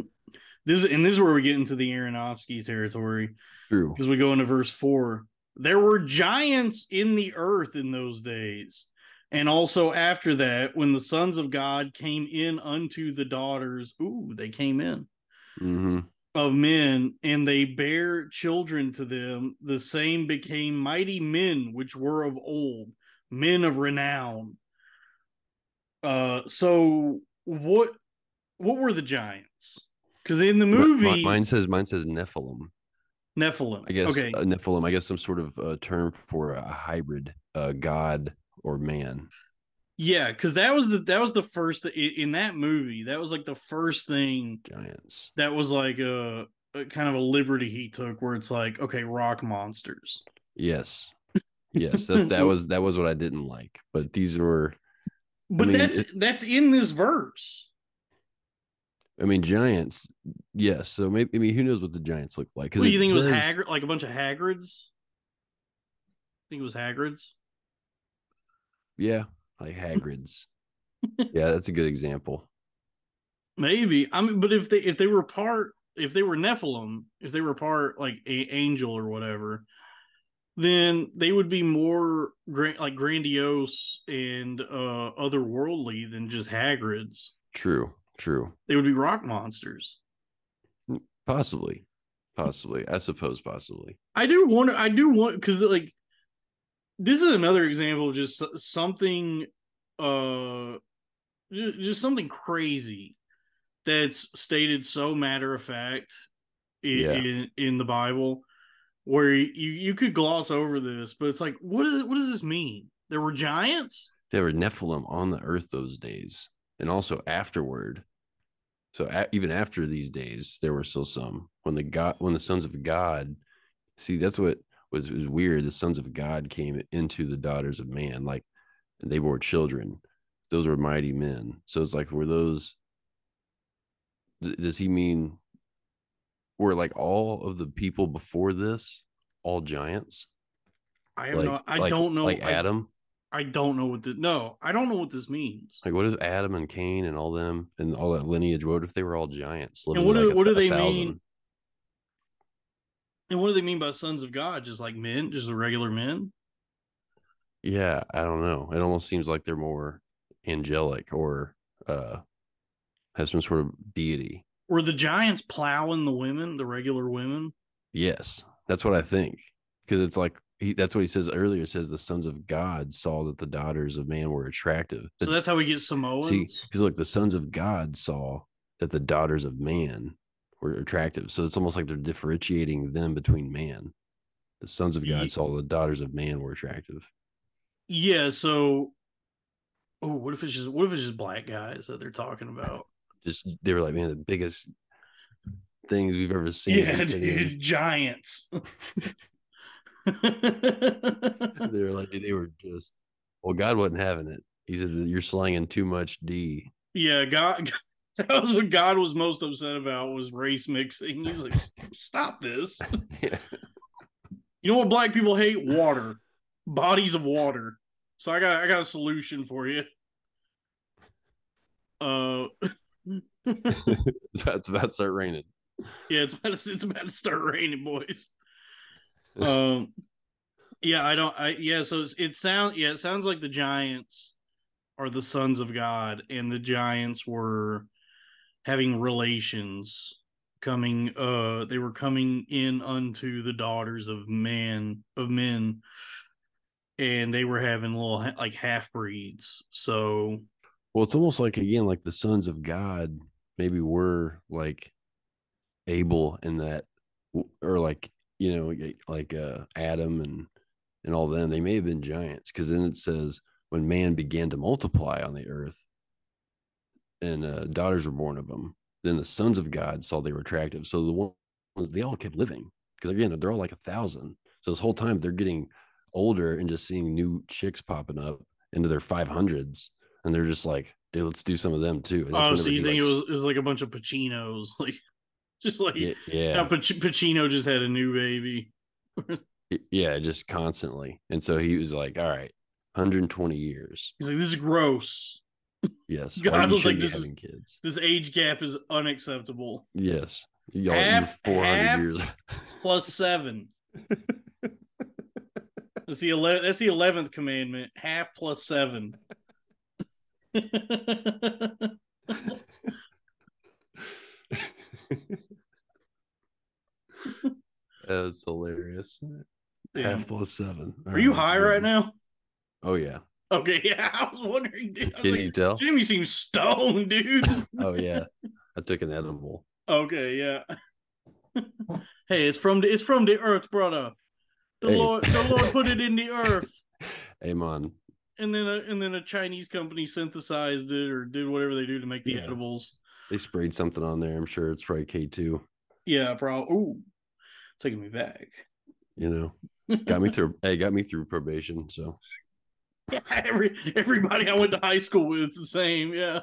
this and this is where we get into the Aronofsky territory True. because we go into verse four. There were giants in the earth in those days, and also after that, when the sons of God came in unto the daughters, ooh, they came in hmm of men, and they bare children to them. The same became mighty men which were of old, men of renown. Uh, so what? What were the giants? Because in the movie, mine says mine says Nephilim. Nephilim. I guess Okay, a Nephilim. I guess some sort of uh, term for a hybrid, uh, god or man. Yeah, because that was the that was the first i- in that movie. That was like the first thing Giants. that was like a, a kind of a liberty he took, where it's like, okay, rock monsters. Yes. Yes. That that <laughs> was that was what I didn't like. But these were. But mean, that's it- that's in this verse. I mean, giants. Yes. So maybe. I mean, who knows what the giants look like? What do you think it was says- Hagrid, like a bunch of Hagrids? I think it was Hagrids. Yeah, like Hagrid's. yeah, that's a good example. Maybe. I mean, but if they if they were part if they were Nephilim, if they were part like a angel or whatever, then they would be more gra- like grandiose and uh otherworldly than just Hagrids. True. True. They would be rock monsters. Possibly. Possibly. I suppose possibly. I do wonder. I do want because like this is another example of just something, uh, just something crazy that's stated so matter of fact in, Yeah. in in the Bible, where you you could gloss over this, but it's like, what is what does this mean? There were giants. There were Nephilim on the earth those days, and also afterward. So a- even after these days, there were still some. When the God, when the sons of God, see, that's what was was weird. The sons of God came into the daughters of man, like and they bore children. Those were mighty men. So it's like, were those? th- Does he mean? Were like all of the people before this all giants? I have like, no. I like- don't know. Like Adam. I don't know what the no. I don't know what this means. Like, what is Adam and Cain and all them and all that lineage? What if they were all giants? living what do- like, a- what do they thousand? mean? And what do they mean by sons of God? Just like men, just the regular men? Yeah, I don't know. It almost seems like they're more angelic or uh have some sort of deity. Were the giants plowing the women, the regular women? Yes, that's what I think. Because it's like he, that's what he says earlier. It says the sons of God saw that the daughters of man were attractive. So that's how we get Samoans. because look, the sons of God saw that the daughters of man were attractive. So it's almost like they're differentiating them between man. The sons of God Ye- saw the daughters of man were attractive. yeah. So, oh, what if it's just what if it's just black guys that they're talking about? Just they were like, man, the biggest things we've ever seen. yeah, dude, <laughs> giants. <laughs> they were like, they were just. Well, God wasn't having it. He said you're slanging too much D. yeah, God. <laughs> That was what God was most upset about was race mixing. He's like, stop this. <laughs> Yeah. You know what black people hate? Water. Bodies of water. So I got I got a solution for you. Uh <laughs> it's about, it's about to start raining. yeah, it's about to, it's about to start raining, boys. <laughs> Um yeah, I don't I yeah, so it's, it sounds yeah, it sounds like the giants are the sons of God and the giants were having relations coming uh they were coming in unto the daughters of man of men and they were having little like half breeds so Well, it's almost like again, like the sons of God maybe were like Abel in that, or like you know, like uh Adam and and all them. They may have been giants because then it says when man began to multiply on the earth, and uh, daughters were born of them. Then the sons of God saw they were attractive. So the ones they all kept living because again they're all like a thousand. So this whole time they're getting older and just seeing new chicks popping up into their five hundreds, and they're just like, dude, let's do some of them too. Oh so you think like, it was it was like a bunch of pacinos <laughs> like just like yeah, yeah, Pac- pacino just had a new baby <laughs> yeah, just constantly. And so he was like, all right, 120 years. he's like this is gross Yes, <laughs> God was like, this is- kids. this age gap is unacceptable Yes, y'all, Half- you're 400 half- years. plus seven <laughs> that's the 11 that's the 11th commandment half plus seven <laughs> That's hilarious. Yeah. Half plus seven. Are you high good. right now? Oh yeah. Okay, <laughs> yeah. I was wondering. Dude. I was Can like, you tell? Jimmy seems stoned, dude. <laughs> Oh yeah. I took an edible. okay, yeah. <laughs> hey, it's from the it's from the earth, brother. The Hey. Lord, the Lord put it in the earth, Hey man, and then a, and then a Chinese company synthesized it or did whatever they do to make the Yeah. edibles. they sprayed something on there. I'm sure it's probably K2. Yeah, probably. Ooh, taking me back. You know, got me through. hey, got me through probation. So Yeah, <laughs> every everybody I went to high school with the same. Yeah,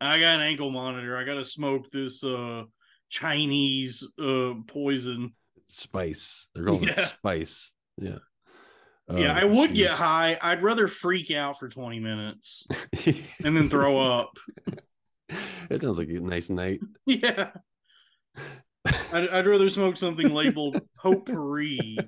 I got an ankle monitor. I got to smoke this uh Chinese uh poison. spice. They're calling Yeah. it spice. Yeah. yeah, Oh, I would get high. I'd rather freak out for twenty minutes <laughs> and then throw up. It sounds like a nice night. <laughs> Yeah, I'd, I'd rather smoke something labeled potpourri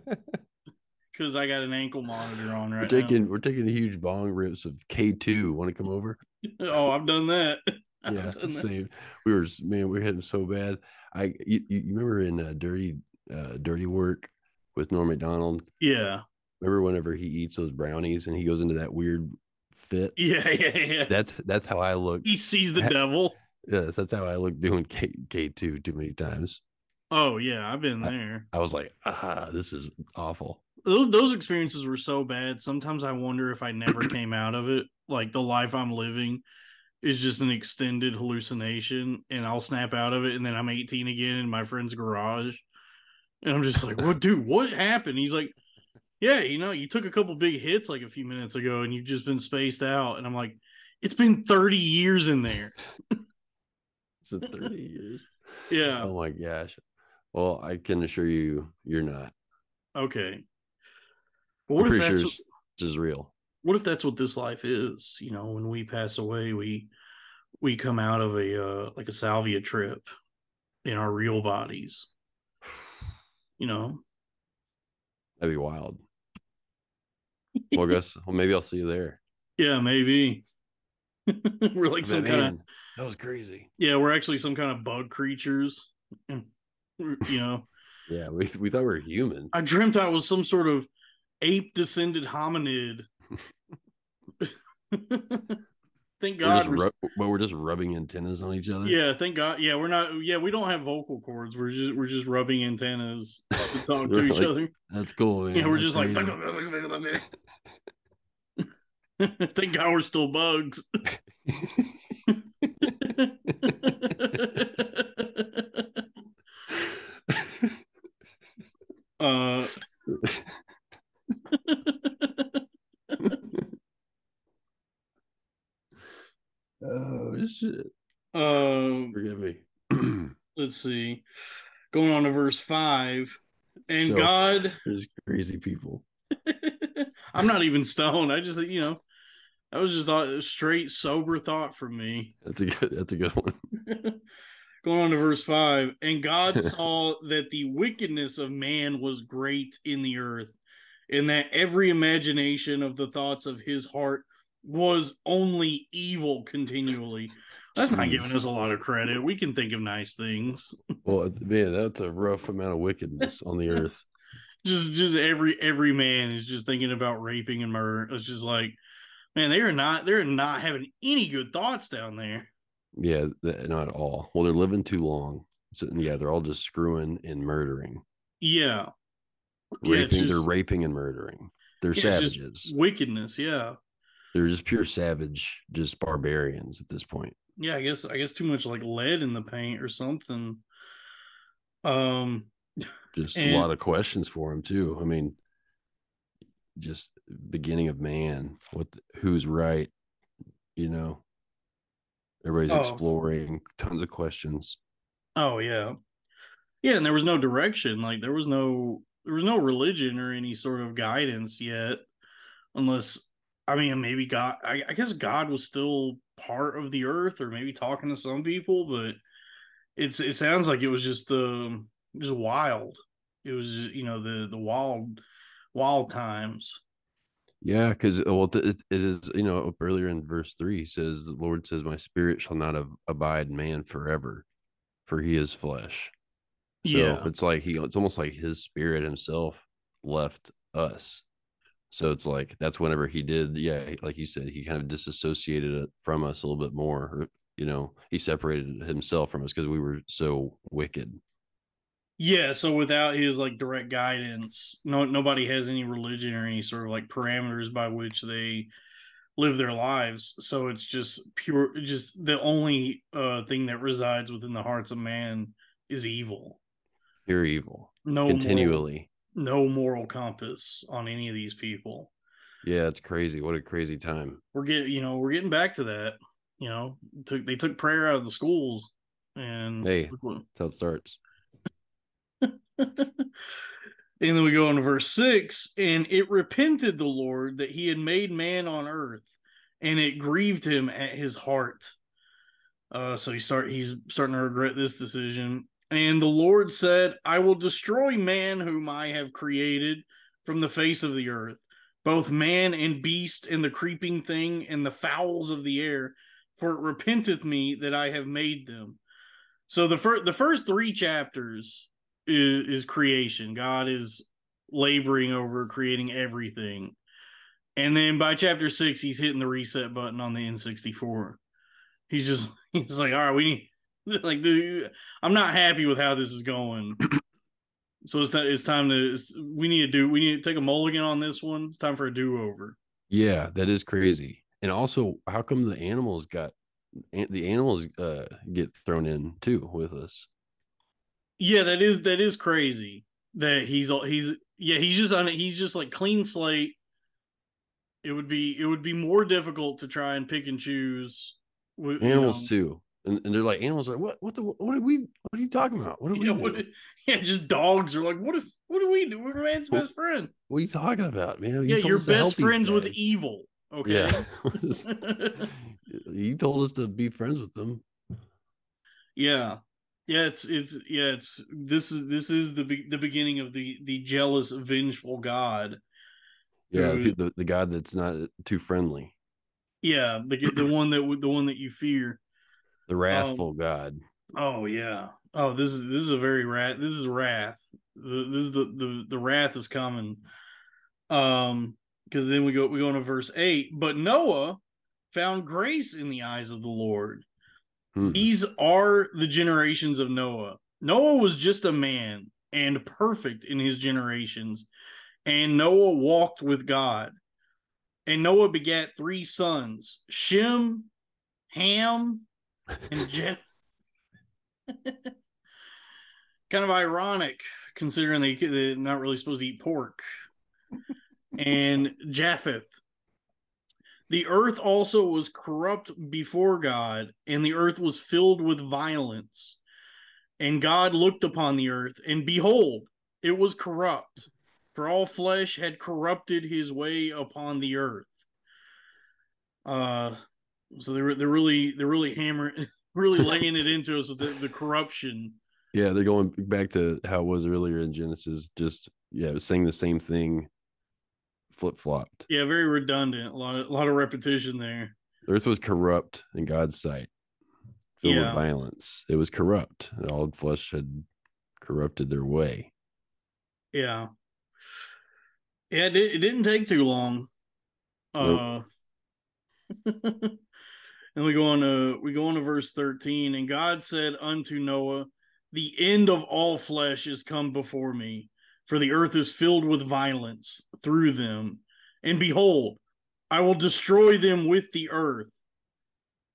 because I got an ankle monitor on right We're taking we're taking huge bong rips of K two. Want to come over? <laughs> Oh, I've done that. <laughs> Yeah, done that. same. We were man, we were hitting so bad. I you, you remember in uh, Dirty uh, Dirty Work with Norm Macdonald? Yeah. Remember whenever he eats those brownies and he goes into that weird fit? Yeah, <laughs> yeah, yeah. That's that's how I look. he sees the Ha- devil. Yes, that's how I look doing K K two too many times. Oh yeah, I've been I- there. I was like, ah, this is awful. Those those experiences were so bad. Sometimes I wonder if I never <clears throat> came out of it. Like the life I'm living is just an extended hallucination, and I'll snap out of it, and then I'm 18 again in my friend's garage, and I'm just like, "What, dude? What happened?" He's like, "Yeah, you know, you took a couple big hits like a few minutes ago, and you've just been spaced out." And I'm like, "It's been 30 years in there." <laughs> It's a thirty years. Yeah. Oh my gosh. Well, I can assure you, you're not. Okay. I'm what if pretty that's sure what, this is real. what if that's what this life is? You know, when we pass away, we we come out of a uh, like a salvia trip in our real bodies. You know, That'd be wild. Well, I guess. Well, maybe I'll see you there. yeah, maybe <laughs> we're like some kind of that was crazy. yeah, we're actually some kind of bug creatures. You know, Yeah, we we thought we were human. I dreamt I was some sort of ape descended hominid. <laughs> Thank God we're but we're just rubbing antennas on each other. Yeah, thank God. Yeah, we're not. Yeah, we don't have vocal cords. We're just we're just rubbing antennas to <laughs> talk to each like, other. That's cool. Man. Yeah, we're That's just like. <laughs> thank God we're still bugs. uh. <laughs> oh shit! um. Forgive me. <clears throat> Let's see. Going on to verse five, and So, God. There's crazy people. <laughs> I'm not even stoned. I just, you know, that was just a straight sober thought from me. That's a good. That's a good one. <laughs> Going on to verse five, and God saw that the wickedness of man was great in the earth, and that every imagination of the thoughts of his heart was only evil continually. That's not giving us a lot of credit. We can think of nice things. Well, man, that's a rough amount of wickedness on the earth. <laughs> Just, just every every man is just thinking about raping and murder. It's just like, man, they are not they're not having any good thoughts down there. Yeah, not at all. Well, they're living too long. So yeah, they're all just screwing and murdering, Yeah, Yeah, raping. they're raping and murdering. They're Yeah, it's just savages. wickedness. Yeah, They're just pure savage, just barbarians at this point. yeah. I guess I guess too much like lead in the paint or something. Um, Just And- a lot of questions for him too. I mean, just beginning of man. What? Who's right? You know, everybody's Oh. exploring. Tons of questions. oh yeah, yeah. And there was no direction. Like there was no there was no religion or any sort of guidance yet, unless I mean maybe God. I, I guess God was still part of the earth, or maybe talking to some people, but it's it sounds like it was just um just wild. It was you know the the wild wild times. Yeah, because well, it, it is. You know, earlier in verse three, he says, "The Lord says, My spirit shall not ab- abide man forever, for he is flesh." So yeah, it's like he. It's almost like his spirit himself left us. So it's like that's whenever he did. Yeah, like you said, he kind of disassociated it from us a little bit more. or, You know, he separated himself from us because we were so wicked. yeah. So without his like direct guidance, no nobody has any religion or any sort of like parameters by which they live their lives. So it's just pure. Just the only uh thing that resides within the hearts of man is evil. Pure evil, No moral- continually. no moral compass on any of these people. Yeah, it's crazy. What a crazy time. We're getting, you know, we're getting back to that. You know, took they took prayer out of the schools, and Hey. what- That's how it starts. <laughs> and then we go on to verse six, and it repented the Lord that he had made man on earth, and it grieved him at his heart. Uh, so he start he's starting to regret this decision. And the Lord said, I will destroy man whom I have created from the face of the earth, both man and beast, and the creeping thing, and the fowls of the air, for it repenteth me that I have made them. So the first the first three chapters is, is creation. God is laboring over creating everything. And then by chapter six, he's hitting the reset button on the N64. He's just <laughs> he's like, all right, we need <laughs> like dude, I'm not happy with how this is going. So it's, it's time to it's, we need to do we need to take a mulligan on this one. It's time for a do over. Yeah, that is crazy. And also, how come the animals got the animals uh get thrown in too with us? Yeah, that is that is crazy. That he's he's yeah he's just on it. He's just like clean slate. It would be it would be more difficult to try and pick and choose animals know, too. And, and they're like animals are like, what what the what are we what are you talking about? What are we Yeah, what, <laughs> yeah, just dogs are like, what if what do we do? We're man's best friend. What are you talking about, man? You yeah, you're us to help best friends with evil. Okay. Yeah. <laughs> <laughs> you told us to be friends with them. yeah. Yeah, it's it's yeah, it's this is this is the be- the beginning of the the jealous, vengeful god. Yeah, Who- the, the god that's not too friendly, Yeah, the the one that the one that you fear. The wrathful god. Oh yeah. Oh, this is this is a very wrath. This is wrath. The, this is the the the wrath is coming. Um, because then we go we go into verse eight. But Noah found grace in the eyes of the Lord. Hmm. These are the generations of Noah. Noah was just a man and perfect in his generations, and Noah walked with God. And Noah begat three sons: Shem, Ham, <laughs> and Jen. <laughs> kind of ironic considering they they're not really supposed to eat pork. and Japheth. The earth also was corrupt before God, and the earth was filled with violence. And God looked upon the earth, and behold, it was corrupt, for all flesh had corrupted his way upon the earth. Uh, so they're they're really they're really hammering, <laughs> really <laughs> laying it into us with the, the corruption. Yeah, they're going back to how it was earlier in Genesis. Just yeah, saying the same thing, flip flopped. Yeah, very redundant. A lot of a lot of repetition there. The earth was corrupt in God's sight, filled Yeah. with violence. It was corrupt. All flesh had corrupted their way. Yeah. Yeah, it, it didn't take too long. Uh <laughs> and we go on to we go on to verse 13 and God said unto Noah, the end of all flesh is come before me, for the earth is filled with violence through them. And behold, I will destroy them with the earth.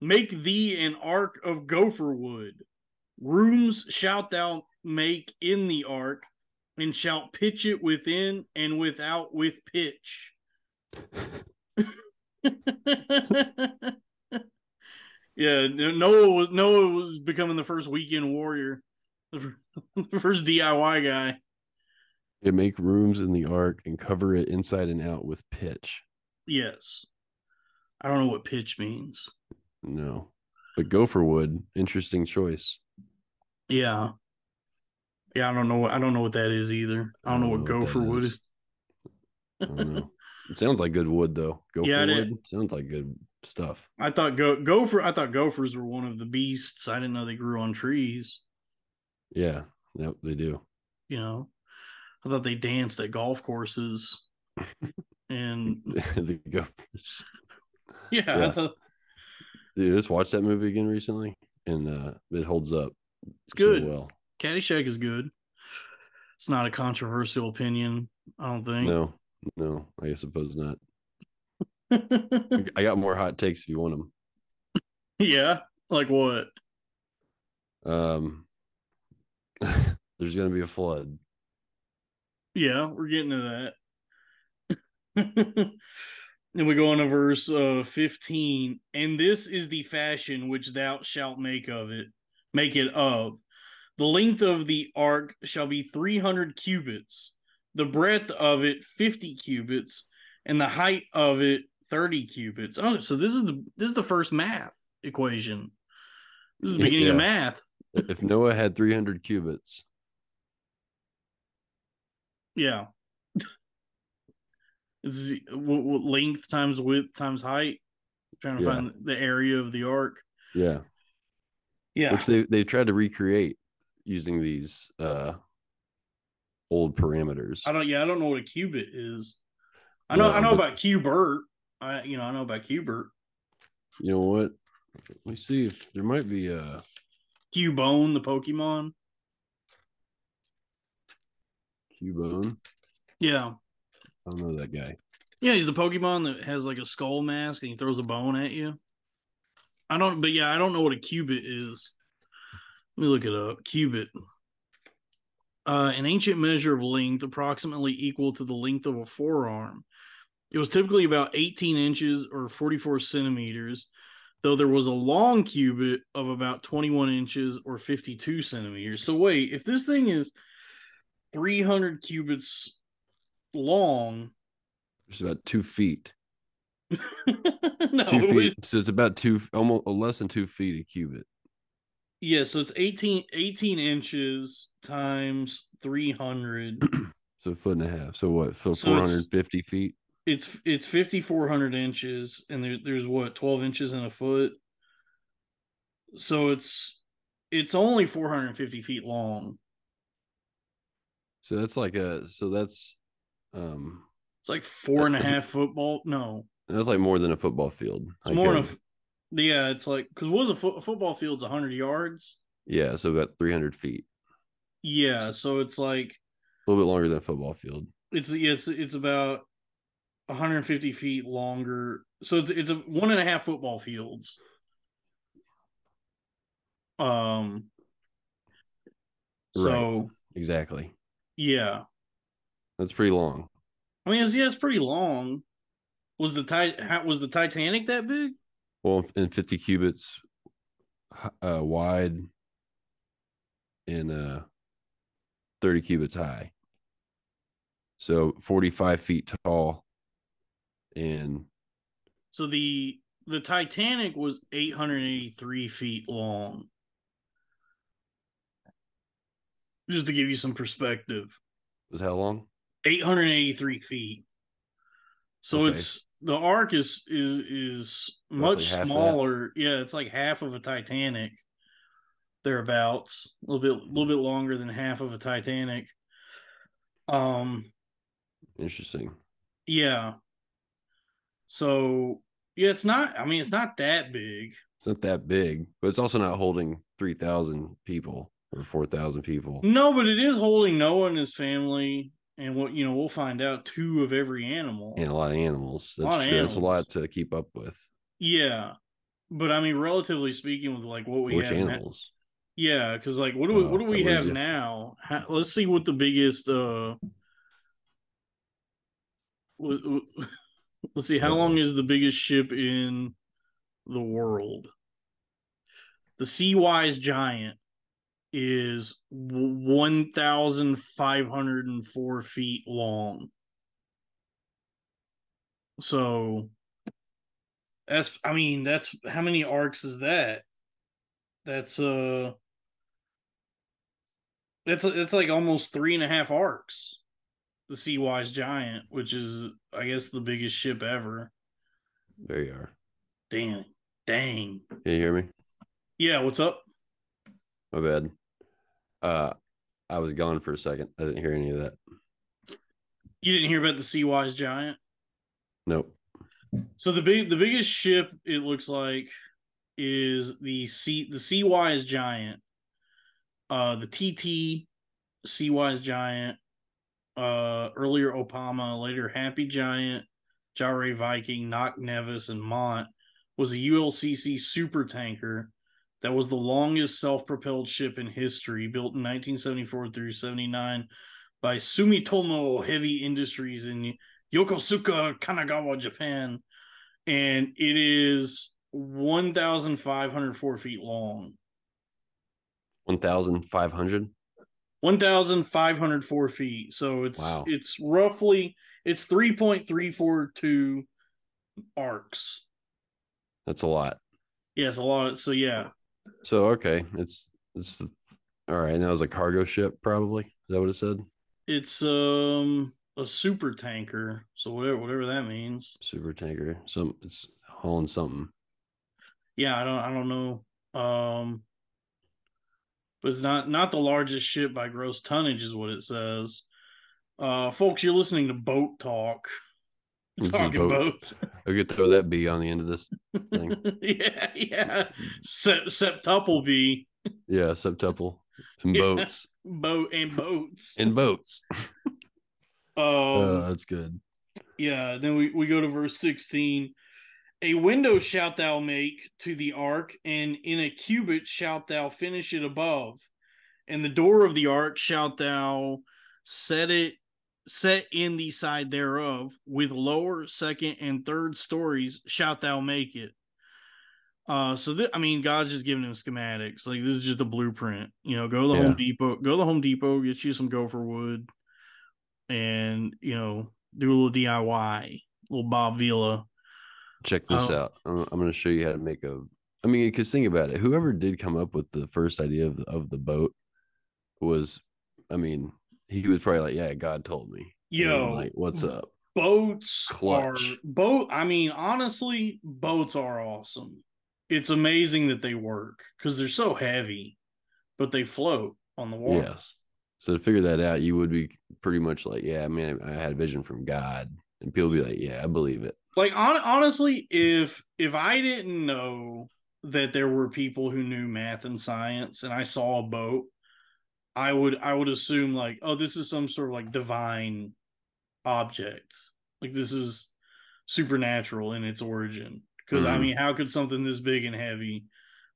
Make thee an ark of gopher wood. Rooms shalt thou make in the ark, and shalt pitch it within and without with pitch. <laughs> <laughs> yeah, Noah was Noah was becoming the first weekend warrior, <laughs> the first DIY guy. You make rooms in the ark and cover it inside and out with pitch. Yes, I don't know what pitch means. No, but gopher wood, interesting choice. Yeah, yeah, I don't know. I don't know what that is either. I don't know what gopher wood is. I don't know. It sounds like good wood though. <laughs> Gopher Yeah, wood sounds like good stuff. I thought go gopher. I thought gophers were one of the beasts. I didn't know they grew on trees. Yeah, yep, they do. You know, I thought they danced at golf courses. <laughs> and the gophers. <laughs> yeah, I Yeah. thought- Dude, I just watched that movie again recently, and uh it holds up. It's so good. well. Caddyshack is good. It's not a controversial opinion. I don't think. No, no, I suppose not. <laughs> I got more hot takes if you want them. yeah, like what? Um, <laughs> there's gonna be a flood. Yeah, we're getting to that. <laughs> and we go on to verse uh, 15. And this is the fashion which thou shalt make of it, make it of. The length of the ark shall be 300 cubits, the breadth of it 50 cubits, and the height of it 30 cubits. Oh, so this is the this is the first math equation. This is the beginning of math. If Noah had 300 cubits, Yeah. <laughs> What, what length times width times height. trying to Yeah. find the area of the ark. yeah, Yeah. which they they tried to recreate using these uh old parameters. I don't. Yeah, I don't know what a cubit is. I know. No, I know about Cubert. I you know I know about Cubert. You know what? Let me see if there might be a Cubone, the Pokemon. Cubone. Yeah, I don't know that guy. yeah, he's the Pokemon that has like a skull mask and he throws a bone at you. I don't, but yeah, I don't know what a cubit is. Let me look it up. Cubit. Uh, an ancient measure of length approximately equal to the length of a forearm. It was typically about 18 inches or 44 centimeters, though there was a long cubit of about 21 inches or 52 centimeters. So, wait, if this thing is 300 cubits long, It's about two feet. <laughs> no, Two it feet. would- So it's about two, almost uh, less than two feet a cubit. yeah, so it's 18, 18 inches times 300. <clears throat> So a foot and a half. So what? So So 450 feet. It's it's 5400 inches and there, there's what 12 inches in a foot so it's it's only 450 feet long So that's like a. So that's, um, it's like four and a half football no that's like more than a football field. it's Like, more than a yeah it's like because what is a, fo- a football field's 100 yards Yeah, so about 300 feet. yeah so it's like A little bit longer than a football field. it's it's it's about 150 feet longer. So it's it's a one and a half football fields. Um so Exactly. yeah. That's pretty long. i mean it's, yeah it's pretty long. Was the ti- how, was the titanic that big? Well, in 50 cubits uh, wide and uh, 30 cubits high. So 45 feet tall and so the the titanic was 883 feet long just to give you some perspective was how long? 883 feet. So Okay. it's the ark is is is Roughly much smaller. Yeah, it's like half of a Titanic, thereabouts. A little bit, a little bit longer than half of a Titanic. Um, Interesting. yeah. So yeah, it's not. I mean, it's not that big. It's not that big, but it's also not holding 3,000 people or 4,000 people. No, but it is holding Noah and his family, and what you know, we'll find out two of every animal. And a lot of animals. A That's of true. That's a lot to keep up with. Yeah, but I mean, relatively speaking, with like what we Which have, animals? yeah, because like what do we Oh, what do we have now? How, let's see what the biggest. uh Let's see how long is the biggest ship in the world. The Seawise Giant is one thousand five hundred and four feet long. So that's I mean, that's how many arks is that? That's uh that's it's like almost three and a half arks. The Seawise Giant, which is I guess the biggest ship ever. There you are. Dang. Dang. Can you hear me? Yeah, what's up? My bad. Uh, I was gone for a second. I didn't hear any of that. You didn't hear about the Seawise Giant? Nope. So the big the biggest ship it looks like is the sea the Seawise Giant. Uh the TT Seawise Giant, uh earlier Oppama, later Happy Giant, Jahre Viking, Knock Nevis, and Mont was a ULCC super tanker that was the longest self-propelled ship in history, built in 1974 through 79 by Sumitomo Heavy Industries in Yokosuka, Kanagawa, Japan, and it is 1,504 feet long. 1,500? 1,504 feet. So it's Wow. it's roughly it's 3.342 arks. That's a lot. Yes, a lot. So yeah, So, okay. It's, it's, all right. And that was a cargo ship, probably. Is that what it said? it's um a super tanker. So whatever whatever that means. Super tanker. Some, it's hauling something. Yeah, I don't I don't know. Um but it's not not the largest ship by gross tonnage is what it says. Uh, folks, you're listening to Boat Talk. This Talking boat- boats. I could throw that B on the end of this thing. <laughs> yeah, yeah. Sept- septuple V, Yeah, septuple and Yeah. boats boat and boats. and boats. <laughs> um, Uh, that's good. Yeah, then we, we go to verse 16. A window shalt thou make to the ark, and in a cubit shalt thou finish it above. And the door of the ark shalt thou set it set in the side thereof, with lower, second, and third stories shalt thou make it. Uh, so th- I mean, God's just giving him schematics. Like this is just a blueprint. You know, go to the Yeah. Home Depot, go to the Home Depot, get you some gopher wood, and you know, do a little DIY, little Bob Vila. Check this Oh. out. I'm, I'm going to show you how to make a. I mean, because think about it. Whoever did come up with the first idea of the, of the boat was, I mean, he was probably like, "Yeah, God told me." Yo, like, what's up? boats Clutch. are boat. I mean, honestly, boats are awesome. It's amazing that they work because they're so heavy, but they float on the water. Yes. So to figure that out, you would be pretty much like, "Yeah, man, I had a vision from God," and people be like, "Yeah, I believe it." Like on, honestly, if if I didn't know that there were people who knew math and science, and I saw a boat, I would I would assume like, oh, this is some sort of like divine object. Like this is supernatural in its origin. Because I Mhm. mean, how could something this big and heavy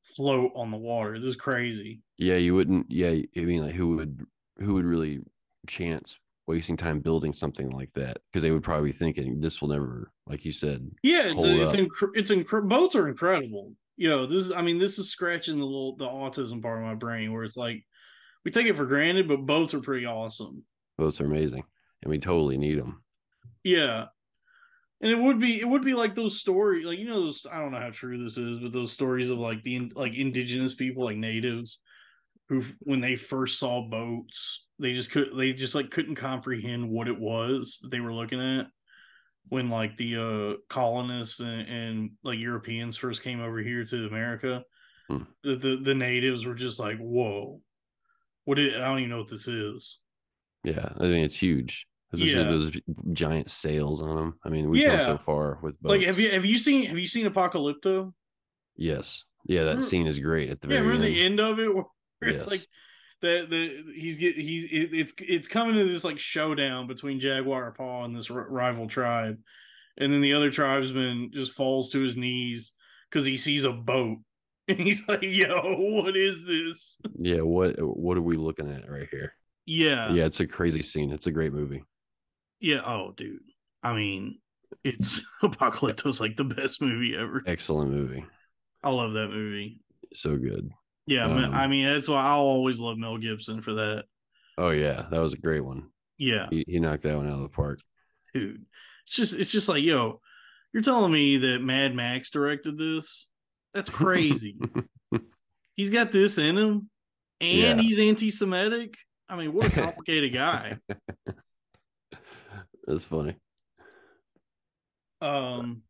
float on the water? This is crazy. Yeah, you wouldn't. Yeah, I mean, like, who would who would really chance wasting time building something like that? Because they would probably be thinking this will never, like you said. Yeah, it's it's inc- it's inc- boats are incredible. You know, this is I mean, this is scratching the little the autism part of my brain where it's like we take it for granted, but boats are pretty awesome. Boats are amazing, and we totally need them. Yeah. And it would be it would be like those stories like you know those I don't know how true this is, but those stories of like the in- like indigenous people like natives who when they first saw boats, they just could they just like couldn't comprehend what it was that they were looking at when like the uh colonists and, and like Europeans first came over here to America. Hmm. The, the the natives were just like, "Whoa. What is, I don't even know what this is." Yeah, I think it's huge, especially Yeah. those giant sails on them. I mean, we've come Yeah. so far with boats. Like have you have you seen have you seen Apocalypto? Yes, yeah, that Remember- scene is great at the Yeah, very remember end. the end of it where <laughs> it's like the the he's get he's it, it's it's coming to this like showdown between Jaguar Paw and this r- rival tribe, and then the other tribesman just falls to his knees because he sees a boat, <laughs> and he's like, "Yo, what is this?" Yeah, what what are we looking at right here? Yeah, yeah, it's a crazy scene. It's a great movie. yeah. Oh, dude. I mean, it's <laughs> Apocalypto's like the best movie ever. Excellent movie. I love that movie. So good. Yeah, Um, I mean that's why I'll always love Mel Gibson for that. Oh yeah, that was a great one. Yeah. He, he knocked that one out of the park. dude. It's just it's just like, yo, you're telling me that Mad Max directed this? That's crazy. <laughs> he's got this in him, and Yeah. he's anti-Semitic. I mean, what a <laughs> complicated guy. That's funny. Um,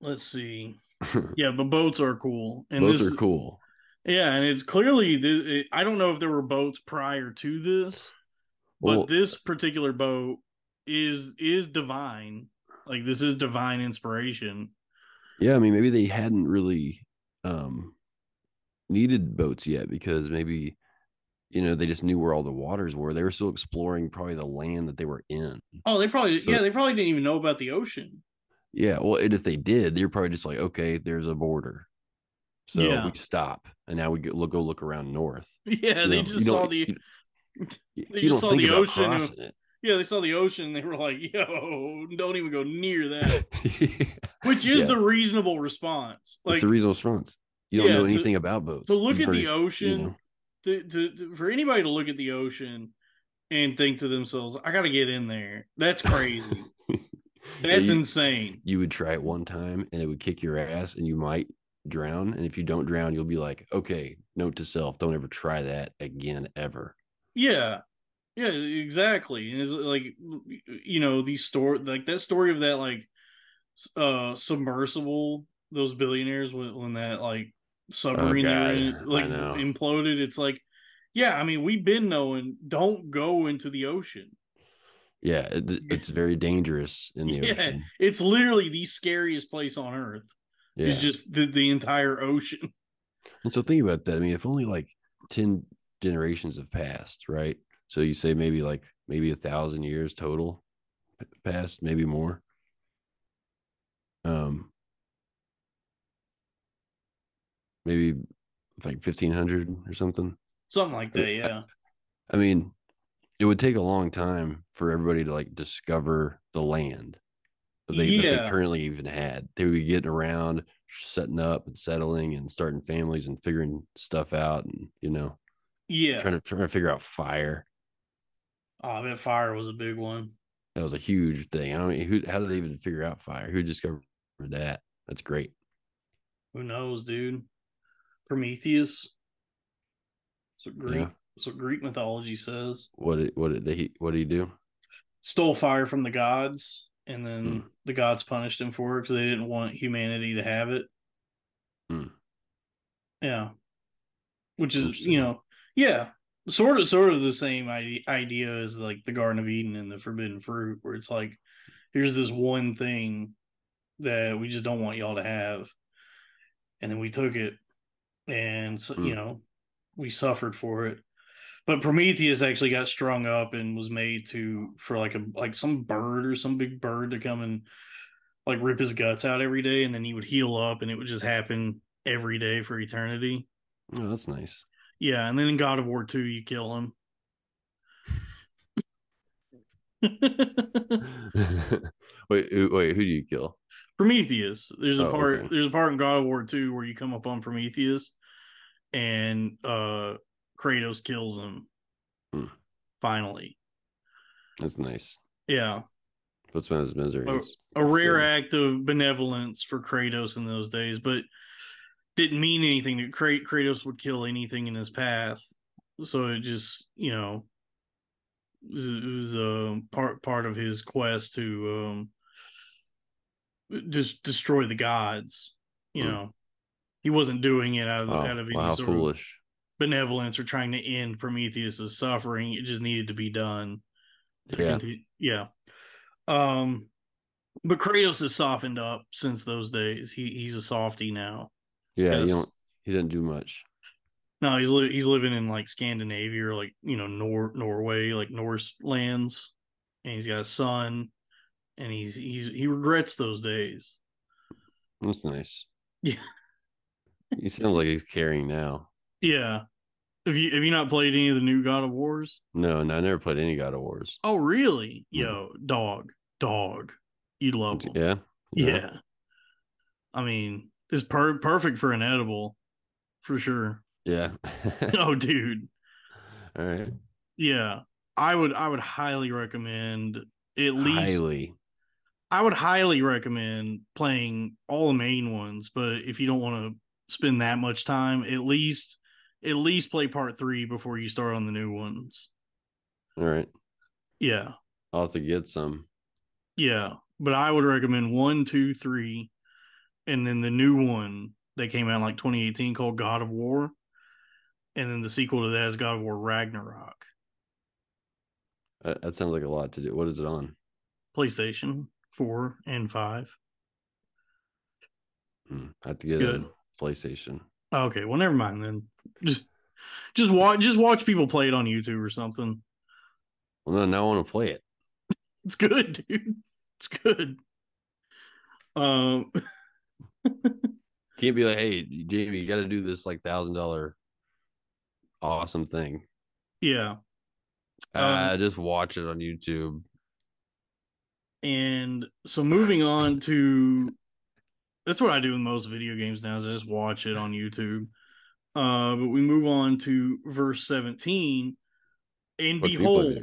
let's see. <laughs> Yeah, but boats are cool, and Both this are cool. Yeah, and it's clearly th- it, I don't know if there were boats prior to this, but Well- this particular boat is is divine. Like this is divine inspiration. Yeah, I mean, maybe they hadn't really um needed boats yet because maybe you know they just knew where all the waters were. They were still exploring probably the land that they were in. Oh, they probably So- yeah, they probably didn't even know about the ocean. Yeah, well, and if they did, they're probably just like, okay, there's a border, so Yeah. we stop, and now we go look go look around north. <laughs> Yeah, You they know, just saw the you, <laughs> they just saw the ocean and- yeah, they saw the ocean. They were like, "Yo, don't even go near <laughs> that," which is Yeah. the reasonable response. Like it's a reasonable response. You don't Yeah, know to- anything about boats. to look at the of- you ocean, know. to, to, to for anybody to look at the ocean and think to themselves, "I got to get in there." That's crazy. Yeah, That's you- insane. you would try it one time and it would kick your ass and you might drown. And if you don't drown, you'll be like, okay, note to self, don't ever try that again ever. Yeah. Yeah, exactly. And it's like you know, these story like that story of that like uh submersible, those billionaires when, when that like submarine they were God, <laughs> like imploded. It's like, yeah, I mean, we've been knowing don't go into the ocean. Yeah, it, it's very dangerous in the <laughs> Yeah. ocean. It's literally the scariest place on earth. Yeah. It's just the, the entire ocean. <laughs> And so think about that. I mean, if only like 10 generations have passed, right? So you say maybe like maybe a thousand years total passed, maybe more. Um maybe like 1500 or something. Something like that, yeah. I mean, it would take a long time for everybody to like discover the land they, that they currently even had. They would be getting around, setting up and settling and starting families and figuring stuff out and you know Yeah. trying to trying to figure out fire. Oh, I bet fire was a big one. That was a huge thing. I mean, who? How did they even figure out fire? Who discovered that? That's great. Who knows, dude? Prometheus. That's what Greek Yeah. that's what Greek mythology says. What did what did they what did he do? Stole fire from the gods, and then Hmm. the gods punished him for it because they didn't want humanity to have it. Hmm. Yeah. Which is you know, yeah. Sort of sort of the same idea as like the Garden of Eden and the forbidden fruit, where it's like, here's this one thing that we just don't want y'all to have. And then we took it and so, Hmm. you know, we suffered for it. But Prometheus actually got strung up and was made to for like a like some bird or some big bird to come and like rip his guts out every day and then he would heal up and it would just happen every day for eternity. Oh, that's nice. Yeah, and then in God of War 2 you kill him. <laughs> <laughs> wait, who- wait, who do you kill? Prometheus. There's a Oh, part okay. there's a part in God of War 2 where you come up on Prometheus and uh Kratos kills him. Hmm. Finally. That's nice. Yeah. Puts him out of his misery. It's- A rare good. act of benevolence for Kratos in those days, but didn't mean anything that Kratos would kill anything in his path. So it just, you know, it was, it was uh, part part of his quest to um, just destroy the gods. You Hmm. know, he wasn't doing it out of Wow, out of any wow, sort of foolish. Benevolence or trying to end Prometheus's suffering. It just needed to be done. to Yeah. conti- yeah. Um, but Kratos has softened up since those days. He he's a softy now. Yeah, you don't. He didn't do much. No, he's li- he's living in like Scandinavia or like you know Nor Norway, like Norse lands, and he's got a son, and he's he's he regrets those days. That's nice. Yeah. <laughs> He sounds like he's caring now. Yeah. Have you have you not played any of the new God of Wars? No, no, I never played any God of Wars. Oh, really? Mhm. Yo, dog, dog, you love them. Yeah. Yeah. I mean, it's per- perfect for an edible, for sure. Yeah. <laughs> oh, dude. All right. Yeah. I would I would highly recommend at least Highly. I would highly recommend playing all the main ones, but if you don't want to spend that much time, at least at least play part 3 before you start on the new ones. All right. Yeah. I'll have to get some. Yeah. But I would recommend one, two, three, and then the new one that came out in like 2018 called God of War. And then the sequel to that is God of War Ragnarok. That, sounds like a lot to do. What is it on? PlayStation 4 and 5. Hmm, I have to get good. a PlayStation. Okay, well never mind then. Just just watch just watch people play it on YouTube or something. Well, no, now I want to play it. <laughs> It's good, dude. It's good. Um <laughs> Can't be like, hey, Jamie, you got to do this like thousand dollar awesome thing. yeah. uh, just watch it on YouTube. And so moving on to that's what I do with most video games now is I just watch it on YouTube. Uh but we move on to verse 17 and play behold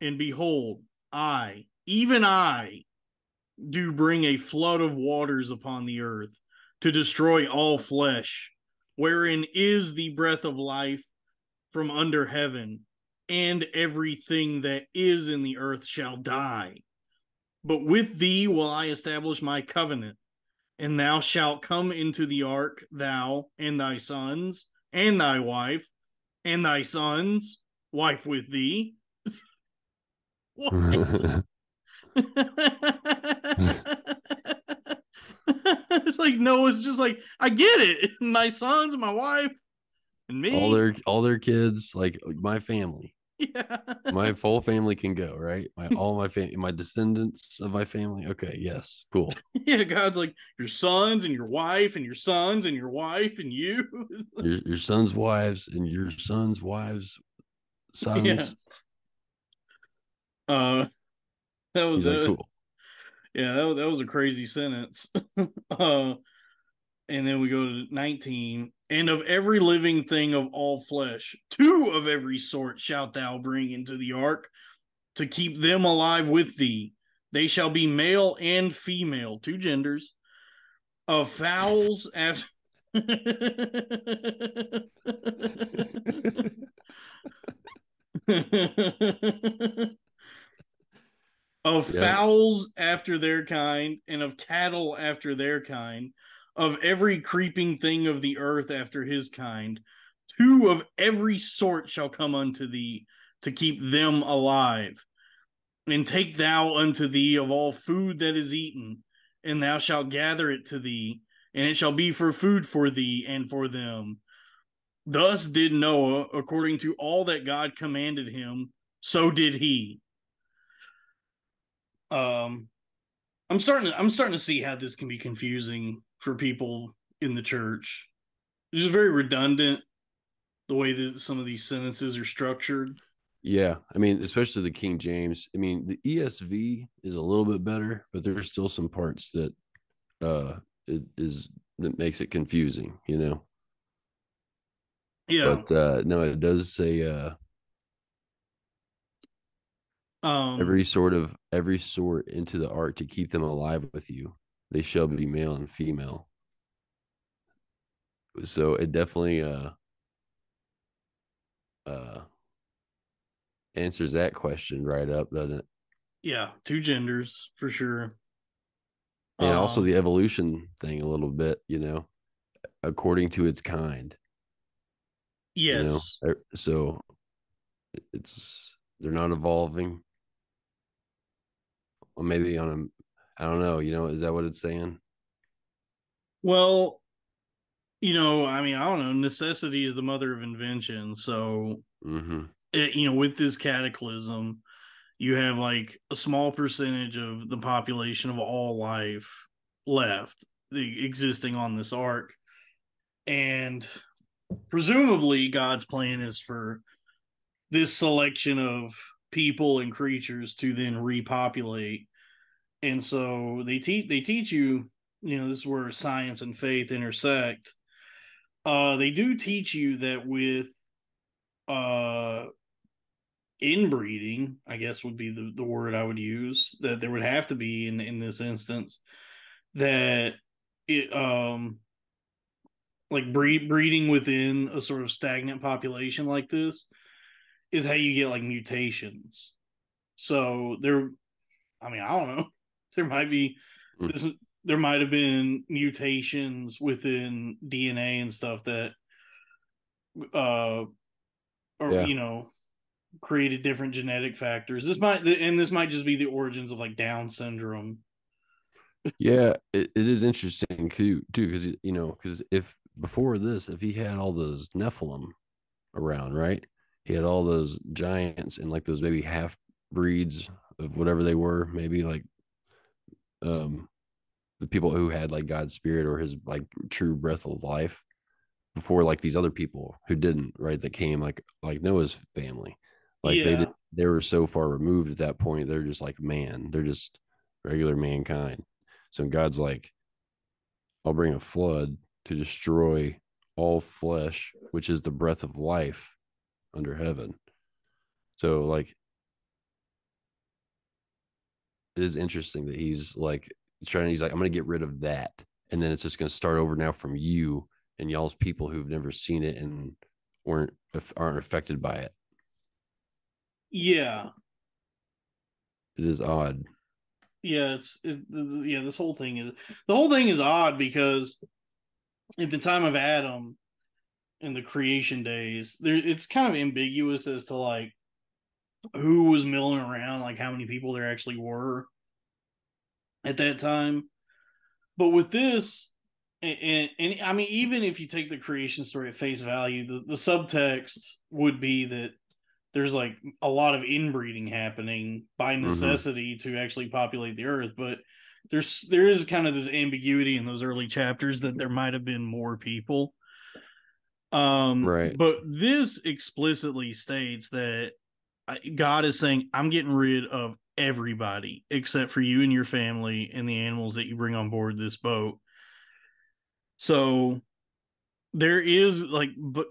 and behold I even I do bring a flood of waters upon the earth to destroy all flesh wherein is the breath of life from under heaven and everything that is in the earth shall die. But with thee will I establish my covenant and thou shalt come into the ark thou and thy sons and thy wife and thy sons wife with thee <laughs> it's like Noah's just like, I get it. <laughs> My sons, my wife, and me. all their all their kids, like my family. <laughs> yeah. My whole family can go, right? My <laughs> all my family, my descendants of my family. Okay, yes, cool. <laughs> yeah, God's like your sons and your wife and your sons and your wife and you. Your your sons' wives and your sons' wives, sons. Yeah. uh that was like, cool. yeah, that that was a crazy sentence. uh and then we go to 19 and of every living thing of all flesh two of every sort shalt thou bring into the ark to keep them alive with thee they shall be male and female two genders of fowls after <laughs> of Yeah. fowls after their kind, and of cattle after their kind, of every creeping thing of the earth after his kind. Two of every sort shall come unto thee to keep them alive. And take thou unto thee of all food that is eaten, and thou shalt gather it to thee, and it shall be for food for thee and for them. Thus did Noah, according to all that God commanded him, so did he. Um, I'm starting to I'm starting to see how this can be confusing for people in the church. It's just very redundant the way that some of these sentences are structured. Yeah, I mean, especially the King James. I mean, the ESV is a little bit better, but there's still some parts that uh it is that makes it confusing, you know. Yeah. But uh no, it does say uh um every sort of every sort into the ark to keep them alive with you. They shall be male and female. So it definitely uh uh answers that question right up, doesn't it? yeah, two genders for sure. and also Um, the evolution thing a little bit you know according to its kind you know? yes. Er, so it's they're not evolving or maybe on a i don't know you know is that what it's saying Well, you know, I mean, I don't know. Necessity is the mother of invention. So, mm-hmm. it, you know, with this cataclysm, you have like a small percentage of the population of all life left the, existing on this ark. And presumably, God's plan is for this selection of people and creatures to then repopulate. And so they teach they teach you, you know, this is where science and faith intersect. Uh, they do teach you that with uh inbreeding, I guess would be the, the word I would use, that there would have to be in in this instance, that it um like breed breeding within a sort of stagnant population like this is how you get like mutations. So there I mean, I don't know. There might be Mm. this there might have been mutations within DNA and stuff that uh or Yeah. you know created different genetic factors. This might and this might just be the origins of like Down syndrome. yeah it, it is interesting too too because you know because if before this if he had all those nephilim around right he had all those giants and like those maybe half breeds of whatever they were maybe like um the people who had like god's spirit or his like true breath of life before like these other people who didn't right that came like like noah's family. Like they did they were so far removed at that point they're just like man they're just regular mankind. So god's like i'll bring a flood to destroy all flesh which is the breath of life under heaven. So like it is interesting that he's like trying he's like i'm gonna get rid of that and then it's just gonna start over now from you and y'all's people who've never seen it and weren't aren't affected by it Yeah. it is odd Yeah, it's, it's yeah, this whole thing is the whole thing is odd because at the time of Adam in the creation days, there it's kind of ambiguous as to like who was milling around, like how many people there actually were at that time. But with this, and, and, and, I mean, even if you take the creation story at face value, the, the subtext would be that there's like a lot of inbreeding happening by Mm-hmm. necessity to actually populate the earth. But there's there is kind of this ambiguity in those early chapters that there might have been more people. Um, Right. But this explicitly states that God is saying, "I'm getting rid of everybody except for you and your family and the animals that you bring on board this boat." So there is like, but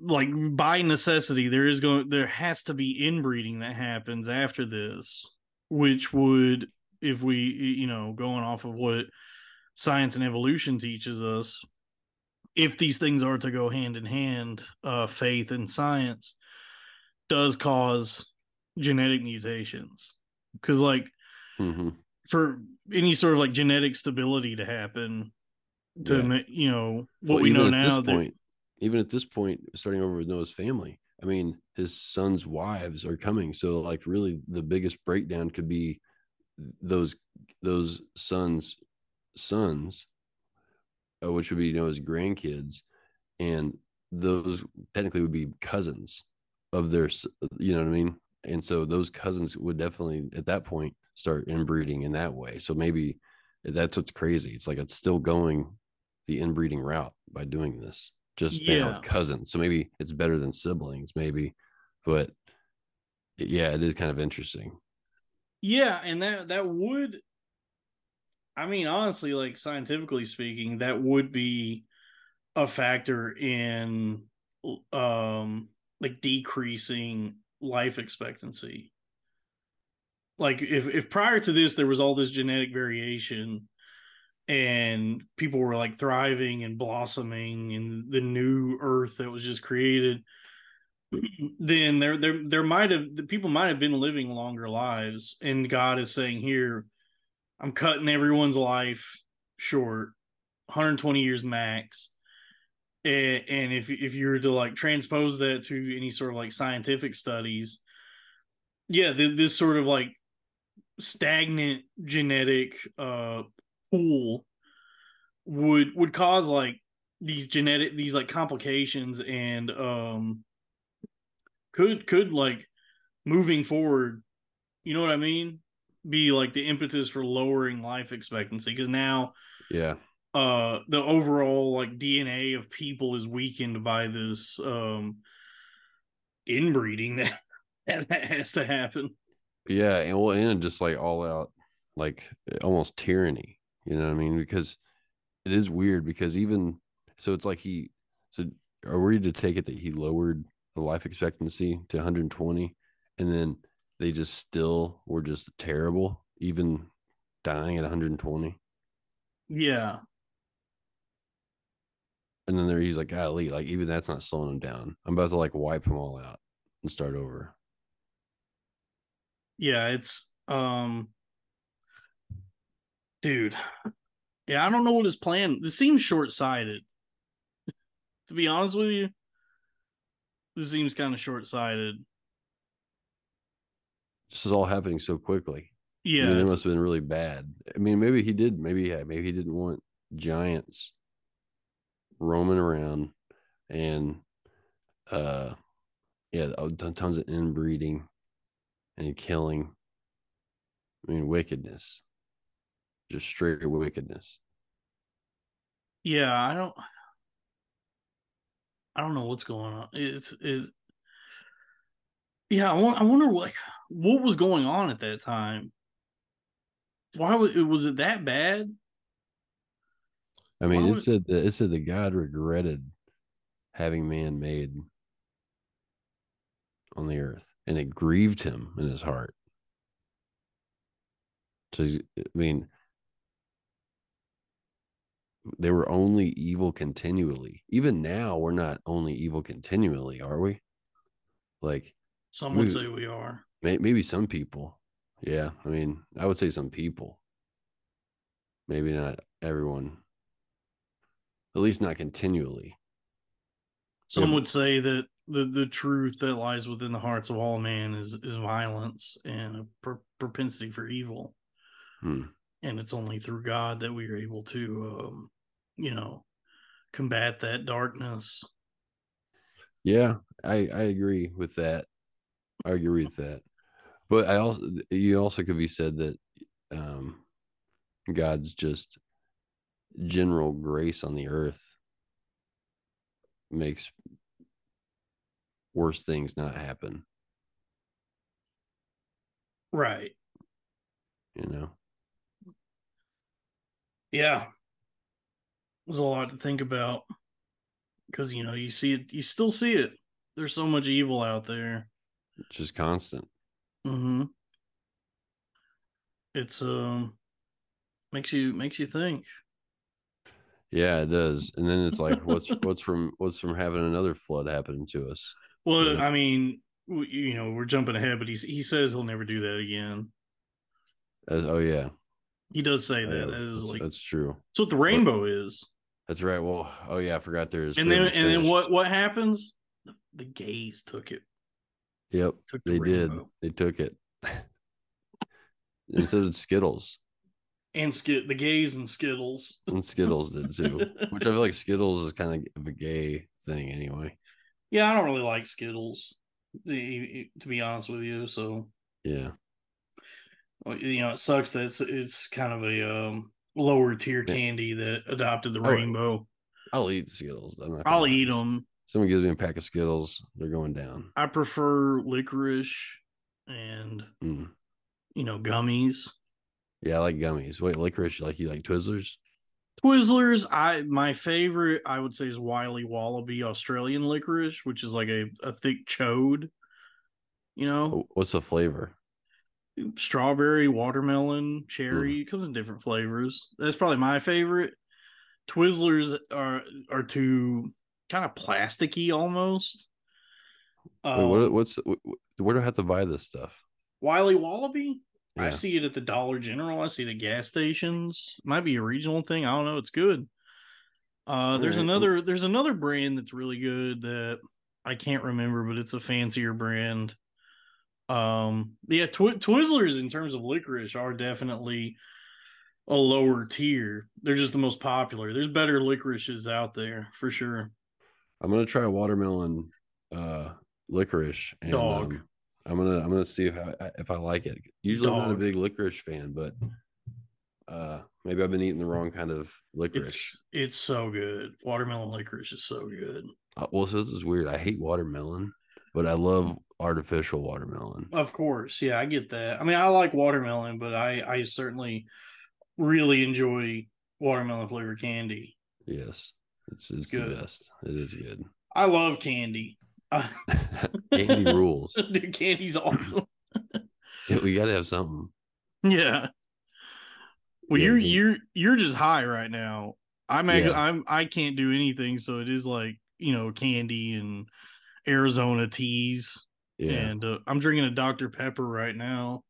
like by necessity, there is going there has to be inbreeding that happens after this, which would, if we you know going off of what science and evolution teaches us, if these things are to go hand in hand, uh, faith and science does cause genetic mutations because like hmm for any sort of like genetic stability to happen to Yeah. you know what Well, we know now this that- point, even at this point, starting over with Noah's family, I mean, his son's wives are coming. So, like, really, the biggest breakdown could be those those sons' sons, uh, which would be you know Noah's grandkids, and those technically would be cousins of their, you know what I mean? And so those cousins would definitely at that point start inbreeding in that way. So maybe that's what's crazy. It's like it's still going the inbreeding route by doing this just now Yeah. with cousins. So maybe it's better than siblings, maybe, but yeah, it is kind of interesting. yeah and that that would i mean honestly like scientifically speaking that would be a factor in um like decreasing life expectancy. Like if if prior to this there was all this genetic variation and people were like thriving and blossoming in the new earth that was just created <clears throat> then there there there might have the people might have been living longer lives. And god is saying here i'm cutting everyone's life short 120 years max and, and if if you were to like transpose that to any sort of like scientific studies yeah th- this sort of like stagnant genetic uh pool would would cause like these genetic these like complications and um could could like moving forward you know what i mean be like the impetus for lowering life expectancy because now Yeah. Uh the overall like dna of people is weakened by this um inbreeding <laughs> that that has to happen Yeah, and well, and just like all out, like almost tyranny. You know what I mean? Because it is weird. Because even so, it's like he. So are we to take it that he lowered the life expectancy to 120, and then they just still were just terrible, even dying at 120, yeah and then there he's like, golly, like even that's not slowing him down. I'm about to like wipe them all out and start over. yeah it's um dude yeah i don't know what his plan this seems short-sighted to be honest with you this seems kind of short-sighted This is all happening so quickly. yeah I mean, it must have been really bad. I mean, maybe he did. Maybe yeah. Maybe he didn't want giants roaming around and uh, yeah, uh, tons of inbreeding and killing. I mean, wickedness, just straight wickedness. yeah i don't i don't know what's going on it's is yeah I, want, I wonder like what was going on at that time why was it was it that bad I mean, it said that it said that God regretted having man made on the earth, and it grieved him in his heart. So, I mean, they were only evil continually. Even now, we're not only evil continually, are we? Like, some would say we are may, maybe some people. Yeah, I mean, I would say some people. Maybe not everyone. At least not continually. Some Yeah. would say that the the truth that lies within the hearts of all man is is violence and a pro- propensity for evil, Hmm. and it's only through God that we are able to, um, you know, combat that darkness. Yeah, I I agree with that. I agree with that. But I also you also could be said that um God's just general grace on the earth makes worse things not happen, Right. you know. Yeah. There's a lot to think about because you know you see it, you still see it. There's so much evil out there. It's just constant. Mm-hmm. It's um makes you makes you think. Yeah, it does. And then it's like what's <laughs> what's from what's from having another flood happening to us? Well, Yeah. I mean, you know, we're jumping ahead, but he's he says he'll never do that again. As- oh yeah. He does say Oh, that as that's, like that's true. that's what the rainbow is. That's right. Well, oh yeah, I forgot there's And then and then what what happens? The, the gays took it. Yep. Took the They did. They took it. <laughs> and so did Skittles. And skit the gays and Skittles. <laughs> And Skittles did too. <laughs> Which I feel like Skittles is kind of a gay thing anyway. Yeah, I don't really like Skittles, to be honest with you. So Yeah. you know, it sucks that it's it's kind of a um, lower tier Yeah. candy that adopted the Oh, rainbow. I'll eat Skittles. I'm not I'll gonna eat them. Someone gives me a pack of Skittles, they're going down. I prefer licorice and Mm. you know gummies. Yeah, I like gummies. Wait, licorice, like you like Twizzlers? Twizzlers, I my favorite I would say is Wiley Wallaby Australian licorice, which is like a, a thick chode. You know, Oh, What's the flavor? strawberry, watermelon, cherry. It comes in different flavors. That's probably my favorite. Twizzlers are are too kind of plasticky almost. Wait, Um, what, what's wh- wh- where do I have to buy this stuff? Wiley Wallaby? I see it at the Dollar General. I see the gas stations. Might be a regional thing. I don't know. It's good. Uh, there's Alright. another there's another brand that's really good that I can't remember, but it's a fancier brand. Um, yeah, Twi- Twizzlers in terms of licorice are definitely a lower tier. They're just the most popular. There's better licorices out there for sure. I'm gonna try watermelon uh licorice and Dog. um, I'm gonna I'm gonna see if I if I like it. Usually I'm not a big licorice fan, but uh maybe I've been eating the wrong kind of licorice. It's it's so good. Watermelon licorice is so good. Uh, well, so this is weird. I hate watermelon, but I love artificial watermelon. Of course, yeah, I get that. I mean, I like watermelon, but I I certainly really enjoy watermelon flavored candy. Yes, it's it's, good. the best. It is good. I love candy. <laughs> Candy rules. <laughs> Dude, candy's awesome. Yeah, we got to have something. yeah. Well, Yeah, you're yeah. you're you're just high right now. I'm actually, Yeah. I'm I can't do anything, so it is like you know candy and Arizona teas, Yeah, and uh, I'm drinking a Dr Pepper right now.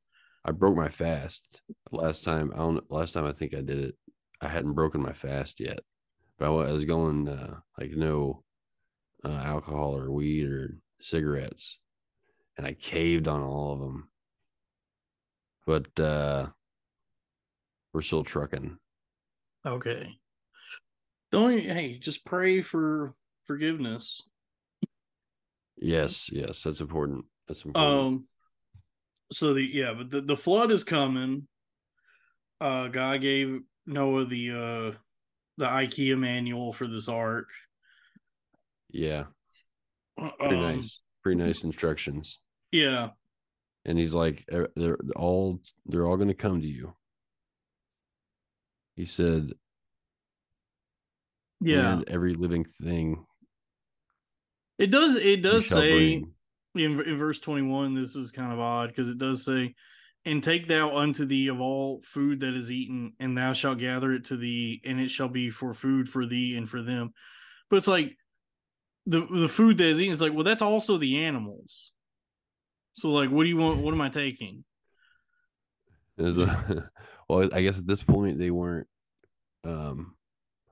I broke my fast last time. I don't. Last time I think I did it. I hadn't broken my fast yet, but I I was going uh, like no uh, alcohol or weed or cigarettes, and I caved on all of them. But uh we're still trucking. Okay. Don't hey, just pray for forgiveness. Yes, yes, that's important. That's important. Um so the yeah, but the, the flood is coming. Uh God gave Noah the uh the IKEA manual for this ark. Yeah, pretty Um, nice. Pretty nice instructions. Yeah. and he's like "Eh, they're all they're all going to come to you he said Yeah. and every living thing It does it does say in, in verse 21 this is kind of odd because it does say and take thou unto thee of all food that is eaten and thou shalt gather it to thee and it shall be for food for thee and for them but it's like the the food that is eaten it's like well that's also the animals so like what do you want what am i taking a- <laughs> well i guess at this point they weren't um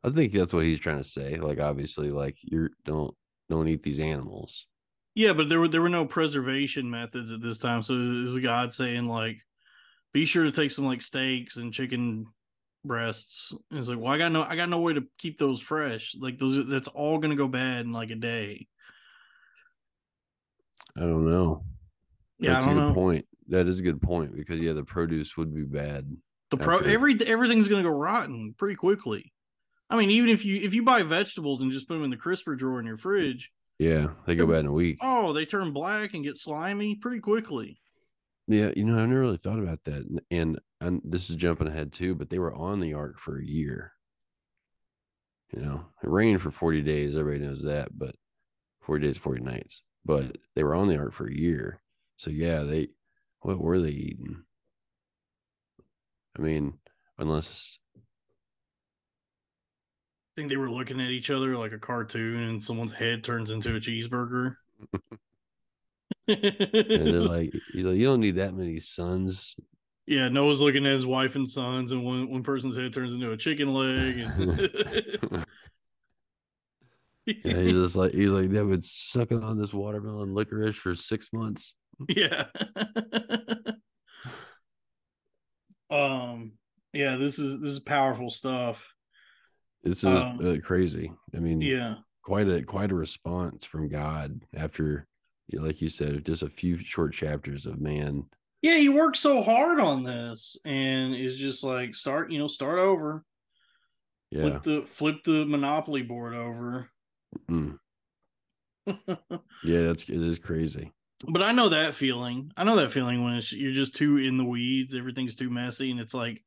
i think that's what he's trying to say like obviously like you're don't don't eat these animals. Yeah, but there were there were no preservation methods at this time. So is God saying like, be sure to take some like steaks and chicken breasts? And it's like, well, I got no I got no way to keep those fresh. Like those that's all gonna go bad in like a day. I don't know. Yeah, That's I don't a good know. point. That is a good point because yeah, the produce would be bad. The pro After- every everything's gonna go rotten pretty quickly. I mean, even if you if you buy vegetables and just put them in the crisper drawer in your fridge, Yeah, they go bad in a week. oh, they turn black and get slimy pretty quickly. Yeah, you know, I never really thought about that. And, and this is jumping ahead too, but they were on the ark for a year. You know, it rained for 40 days. Everybody knows that, but 40 days, 40 nights. But they were on the ark for a year. So yeah, they what were they eating? I mean, unless I think they were looking at each other like a cartoon, and someone's head turns into a cheeseburger. <laughs> and they're <laughs> like, you know, you don't need that many sons. Yeah, Noah's looking at his wife and sons, and one one person's head turns into a chicken leg. And... <laughs> <laughs> And he's just like he's like they've been sucking on this watermelon licorice for six months. yeah. <laughs> um. Yeah. This is this is powerful stuff. It's Um, uh, crazy. I mean, Yeah. quite a quite a response from God after, like you said, just a few short chapters of man. Yeah, he worked so hard on this, and is just like start, you know, start over. Yeah, Flip the flip the monopoly board over. Mm. <laughs> yeah, that's it is crazy. But I know that feeling. I know that feeling when it's, you're just too in the weeds, everything's too messy, and it's like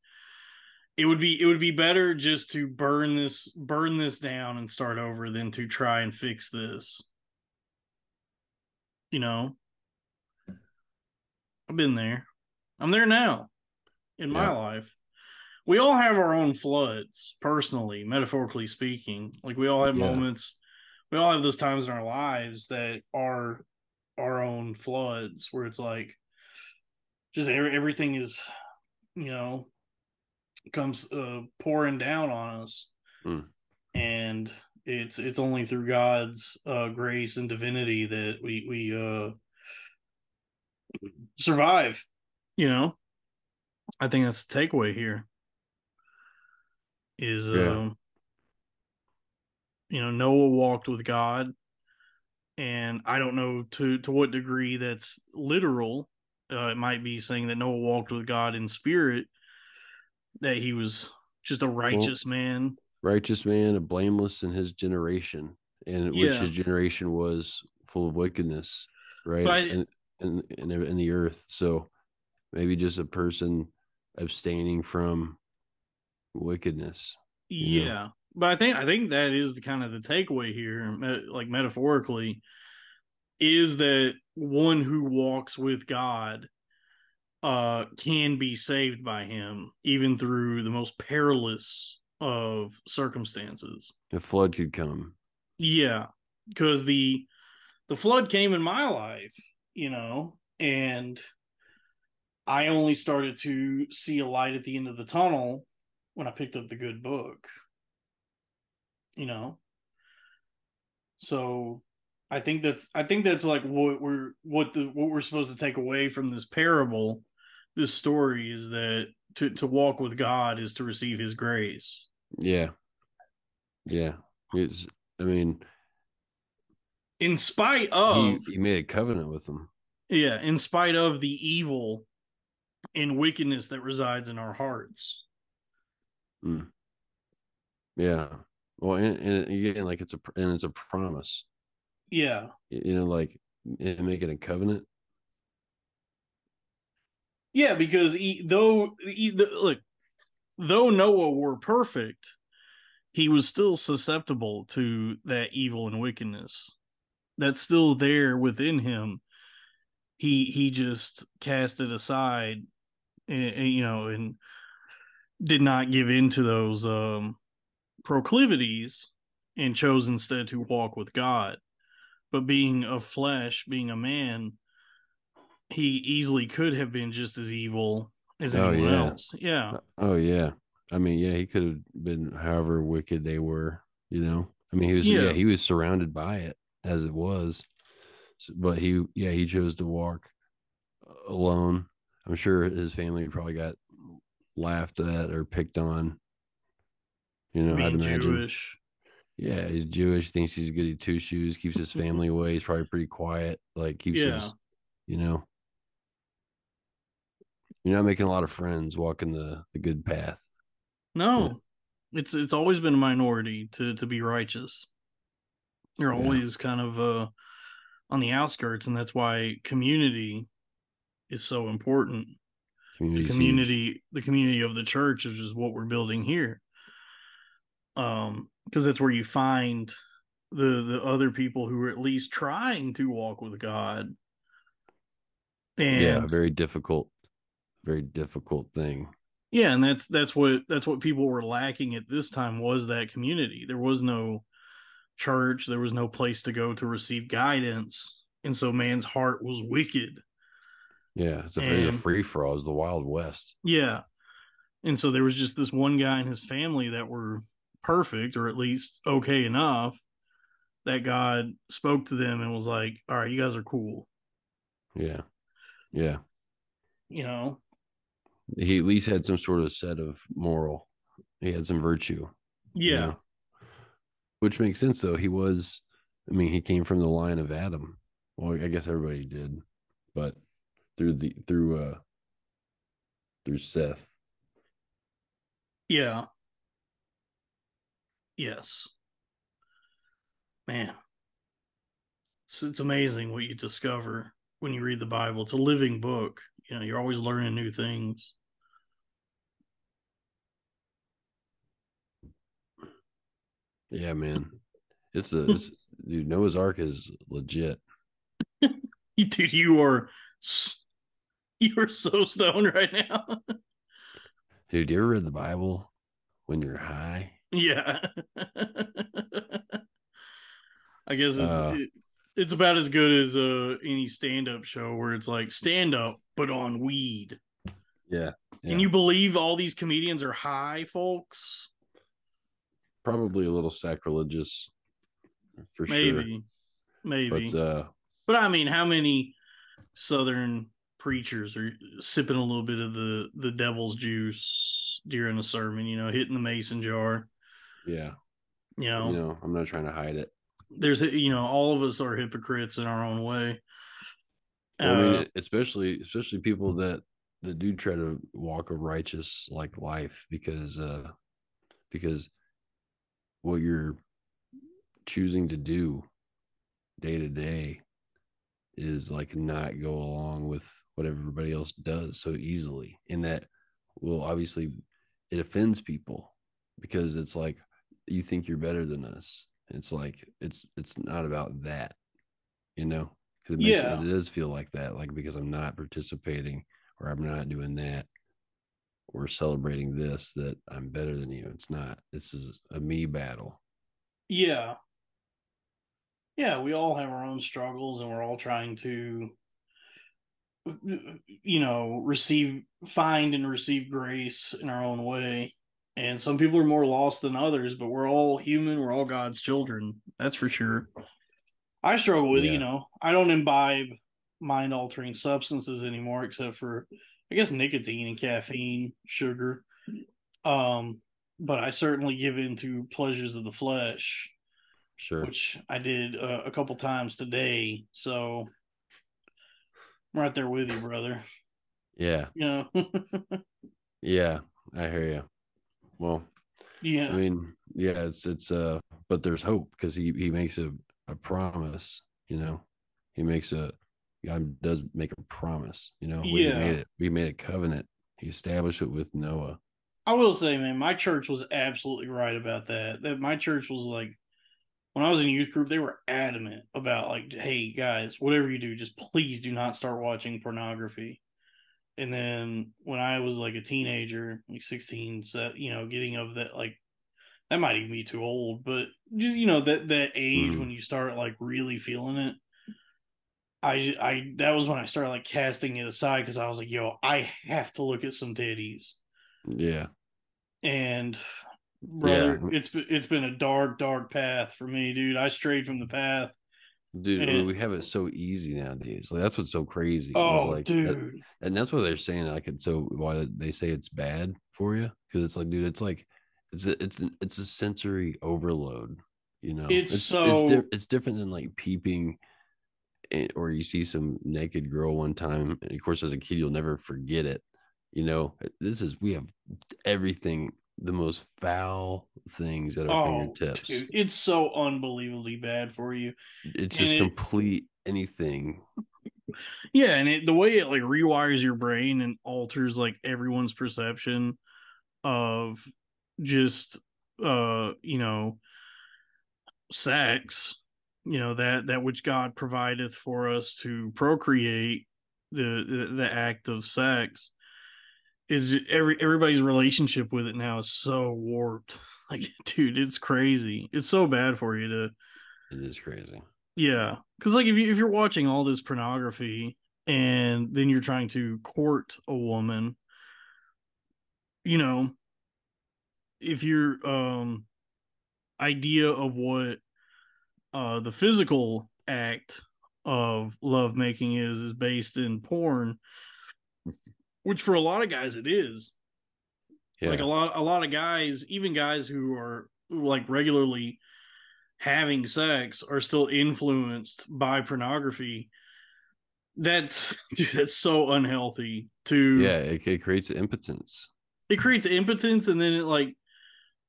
it would be it would be better just to burn this burn this down and start over than to try and fix this. You know, I've been there. I'm there now in my Yeah. life. We all have our own floods, personally, metaphorically speaking. Like we all have Yeah. moments, we all have those times in our lives that are our own floods where it's like just everything is, you know, comes uh, pouring down on us, Mm. and it's it's only through God's uh, grace and divinity that we we uh, survive. You know, I think that's the takeaway here. Is Yeah. um, you know, Noah walked with God, and I don't know to to what degree that's literal. Uh, it might be saying that Noah walked with God in spirit, that he was just a righteous man. Righteous man, and blameless in his generation, and which his generation was full of wickedness, right? But I- in, in, in in the earth. So maybe just a person abstaining from wickedness. Yeah. Yeah. But I think I think that is the kind of the takeaway here, like metaphorically, is that one who walks with God uh can be saved by him even through the most perilous of circumstances. A flood could come. Yeah, because the the flood came in my life, you know, and I only started to see a light at the end of the tunnel when I picked up the good book. You know. So I think that's I think that's like what we're what the what we're supposed to take away from this parable, this story is that to to walk with God is to receive his grace. Yeah. Yeah. It's I mean, In spite of he, he made a covenant with them. Yeah, in spite of the evil and wickedness that resides in our hearts. Hmm. Yeah. Well, and, and again, like it's a and it's a promise. Yeah. You know, like and making a covenant. Yeah, because he, though he, the, look, though Noah were perfect, he was still susceptible to that evil and wickedness. That's still there within him. He he just cast it aside, and, and, you know, and did not give in to those um, proclivities, and chose instead to walk with God. But being of flesh, being a man, he easily could have been just as evil as Oh, anyone yeah. else. Yeah. Oh yeah. I mean, yeah, he could have been however wicked they were, you know. I mean, he was yeah, Yeah. he was surrounded by it. As it was. So, but he, yeah, he chose to walk uh, alone. I'm sure his family probably got laughed at or picked on. You know, I'd imagine. Jewish. Yeah, he's Jewish. Thinks he's a goody two shoes. Keeps his mm-hmm. family away. He's probably pretty quiet. Like keeps Yeah. his, you know. You're not making a lot of friends walking the the good path. No, it's it's always been a minority to to be righteous. You're Yeah. always kind of uh on the outskirts, and that's why community is so important. The Community's huge. community, the community of the church, is just what we're building here. Um, because that's where you find the the other people who are at least trying to walk with God. And yeah, very difficult, very difficult thing. Yeah, and that's that's what that's what people were lacking at this time was that community. There was no church, there was no place to go to receive guidance, and so man's heart was wicked. Yeah, it's a, it's a free for all. It's the Wild West. Yeah. And so there was just this one guy and his family that were perfect or at least okay enough that God spoke to them and was like, "All right, you guys are cool." Yeah, yeah. You know. He at least had some sort of set of moral. He had some virtue. you Yeah. know? Which makes sense though. He was I mean, he came from the line of Adam. Well, I guess everybody did, but through the through uh through Seth. Yeah. Yes. Man. It's, it's amazing what you discover when you read the Bible. It's a living book. You know, you're always learning new things. Yeah, man. It's a it's, dude, Noah's Ark is legit. <laughs> Dude, you are you are so stoned right now. <laughs> Dude, you ever read the Bible when you're high? yeah. <laughs> I guess it's Uh. it, it's about as good as uh any stand-up show where it's like stand up but on weed. Yeah. Can you believe all these comedians are high, folks? Probably a little sacrilegious for sure. Maybe. Maybe. But uh But I mean, how many Southern preachers are sipping a little bit of the the devil's juice during a sermon? You know, hitting the mason jar. yeah, You know, you know, I'm not trying to hide it. there's you know, all of us are hypocrites in our own way. Well, I mean, Uh, especially especially people that that do try to walk a righteous like life because uh because what you're choosing to do day to day is like not go along with what everybody else does so easily. In that well obviously it offends people because it's like you think you're better than us. It's like it's it's not about that you know? Because it makes Yeah. it, it does feel like that like because i'm not participating or i'm not doing that or celebrating this that i'm better than you it's not this is a me battle yeah. Yeah, we all have our own struggles and we're all trying to you know, receive find and receive grace in our own way. And some people are more lost than others, but we're all human, we're all God's children. That's for sure. I struggle with, Yeah. you know, I don't imbibe mind altering substances anymore except for I guess nicotine and caffeine, sugar. Um but I certainly give in to pleasures of the flesh sure which I did uh, a couple times today. So I'm right there with you, brother. yeah You know, <laughs> yeah i hear you well yeah, I mean, yeah, it's it's uh but there's hope because he he makes a, a promise, you know. He makes a God does make a promise, you know. We Yeah. made it. We made a covenant. He established it with Noah. I will say, man, my church was absolutely right about that. That my church was like, when I was in youth group, they were adamant about like, hey guys, whatever you do, just please do not start watching pornography. And then when I was like a teenager, like 16, so, you know, getting of that, like, that might even be too old, but just, you know, that, that age Mhm. when you start like really feeling it. I, I, that was when I started like casting it aside because I was like, yo, I have to look at some titties Yeah. and brother Yeah. it's it's been a dark dark path for me dude i strayed from the path Dude, And- we have it so easy nowadays. Like that's what's so crazy. Oh, like, that- dude. and that's what they're saying. Like it's so why they say it's bad for you because it's like, dude, it's like it's a, it's an, it's a sensory overload. You know, It's it's so- di- it's different than like peeping, or you see some naked girl one time, and of course, as a kid, you'll never forget it. You know, eh, this is we have everything, the most foul things at our Oh, fingertips. dude, it's so unbelievably bad for you. It's and just it- complete anything. Yeah, and it, the way it like rewires your brain and alters like everyone's perception of just uh you know sex, you know that that which God provideth for us to procreate the the, the act of sex is every everybody's relationship with it now is so warped. <laughs> Like dude, it's crazy. It's so bad for you to It is crazy. yeah, because like if you if you're watching all this pornography and then you're trying to court a woman, you know, if your um idea of what uh the physical act of lovemaking is is based in porn, which for a lot of guys it is Yeah. like a lot a lot of guys even guys who are like regularly having sex are still influenced by pornography that's <laughs> dude that's so unhealthy to yeah, it, it creates impotence. it creates impotence and then it like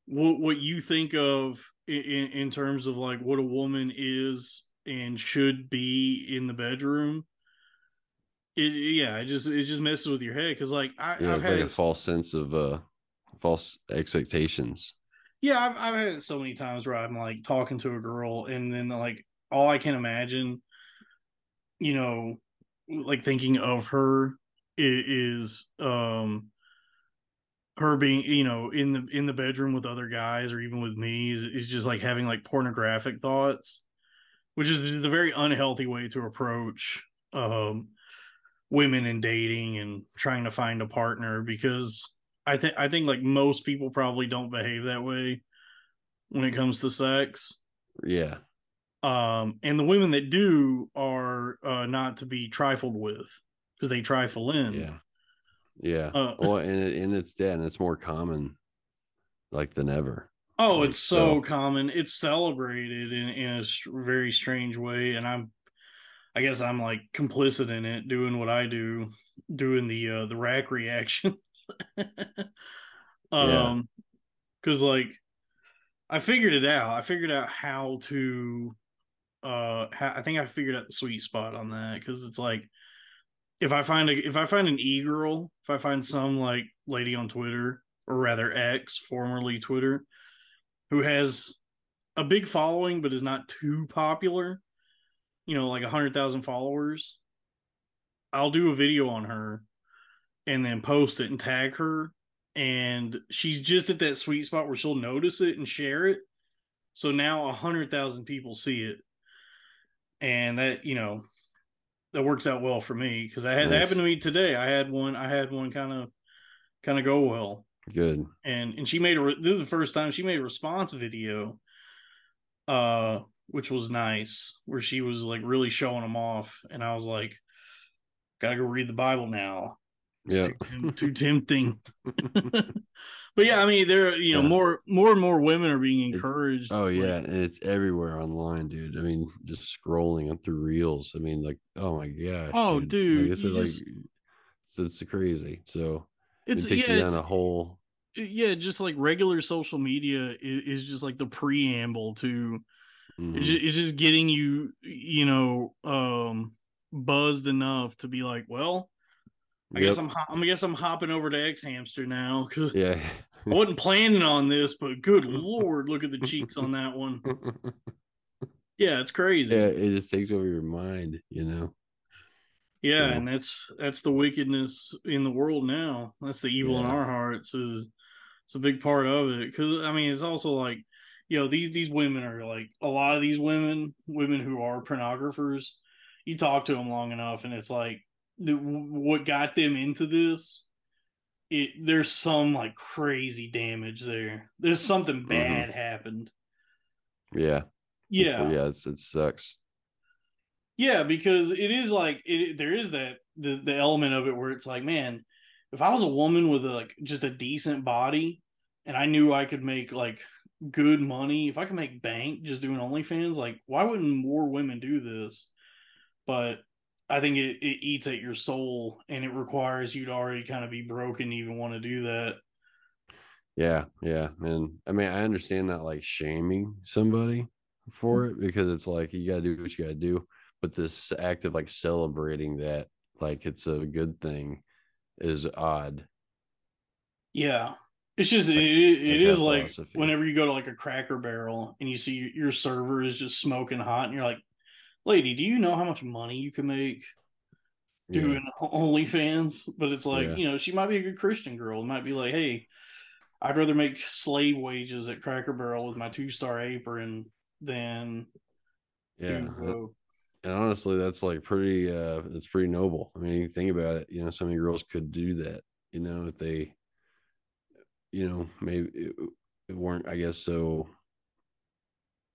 what what you think of in, in terms of like what a woman is and should be in the bedroom it yeah it just it just messes with your head because like I, Yeah, I've it's had like a false sense of uh false expectations. Yeah, I've I've had it so many times where I'm like talking to a girl and then like all I can imagine, you know, like thinking of her i- is um her being you know in the in the bedroom with other guys or even with me is, is just like having like pornographic thoughts which is the very unhealthy way to approach um women and dating and trying to find a partner because I think I think like most people probably don't behave that way when it comes to sex. Yeah. Um, and the women that do are uh, not to be trifled with because they trifle in. Yeah. Yeah. Uh, well, and it, and it's dead, and it's more common like than ever. oh, like it's so so. common. It's celebrated in in a very strange way, and I'm, I guess I'm like complicit in it, doing what I do, doing the uh, the rack reaction. <laughs> um, because like I figured it out. I figured out how to uh ha- I think I figured out the sweet spot on that because it's like if I find a if I find an e girl, if I find some like lady on Twitter or rather X, formerly Twitter, who has a big following but is not too popular, you know, like a hundred thousand followers, I'll do a video on her and then post it and tag her and she's just at that sweet spot where she'll notice it and share it. So now a hundred thousand people see it, and that you know that works out well for me because that had that happened to me today. I had one, I had one kind of kind of go well, Good. and and she made a re- this is the first time she made a response video, uh, which was nice, where she was like really showing them off, and I was like, gotta go read the Bible now. It's Yeah. too, too tempting. but yeah, I mean, there you know Yeah. more more and more women are being It's- encouraged. Oh like- yeah, and it's everywhere online, dude. I mean, just scrolling up through reels. I mean, like, oh my gosh. Oh, Like dude, I said, you like, just- so it's crazy. So it's it takes yeah, you down it's, a whole. yeah, just like regular social media is, is just like the preamble to Mhm. it's, just, it's just getting you you know um buzzed enough to be like, well, I guess I'm ho- I guess I'm hopping over to X Hamster now because Yeah. I wasn't planning on this, but good <laughs> lord, look at the cheeks on that one. <laughs> Yeah, it's crazy. yeah, it just takes over your mind, you know. Yeah, So- and that's that's the wickedness in the world now. That's the evil in our hearts is it's a big part of it because I mean it's also like you know these these women are like a lot of these women women who are pornographers. You talk to them long enough, and it's like the, what got them into this. It there's some like crazy damage there. There's something Mhm. bad happened. Yeah. Yeah, Yeah, it's it sucks. Yeah, because it is like it. There is that the the element of it where it's like, man, if I was a woman with a, like just a decent body, and I knew I could make like good money, if I could make bank just doing OnlyFans, like why wouldn't more women do this? But I think it, it eats at your soul, and it requires you to already kind of be broken to even want to do that. Yeah, yeah, and I mean, I understand not like shaming somebody for it because it's like you gotta do what you gotta do, but this act of like celebrating that like it's a good thing is odd. Yeah. It's just Like- it, it like like whenever you go to like a cracker barrel and you see your server is just smoking hot and you're like, lady, do you know how much money you can make Yeah, doing <laughs> OnlyFans? But it's like, Yeah. you know, she might be a good Christian girl. It might be like, hey, I'd rather make slave wages at Cracker Barrel with my two star apron than yeah. uh, And honestly, that's like pretty uh it's pretty noble. I mean, you think about it, you know, so many girls could do that, you know, if they you know, maybe it, it weren't, I guess, so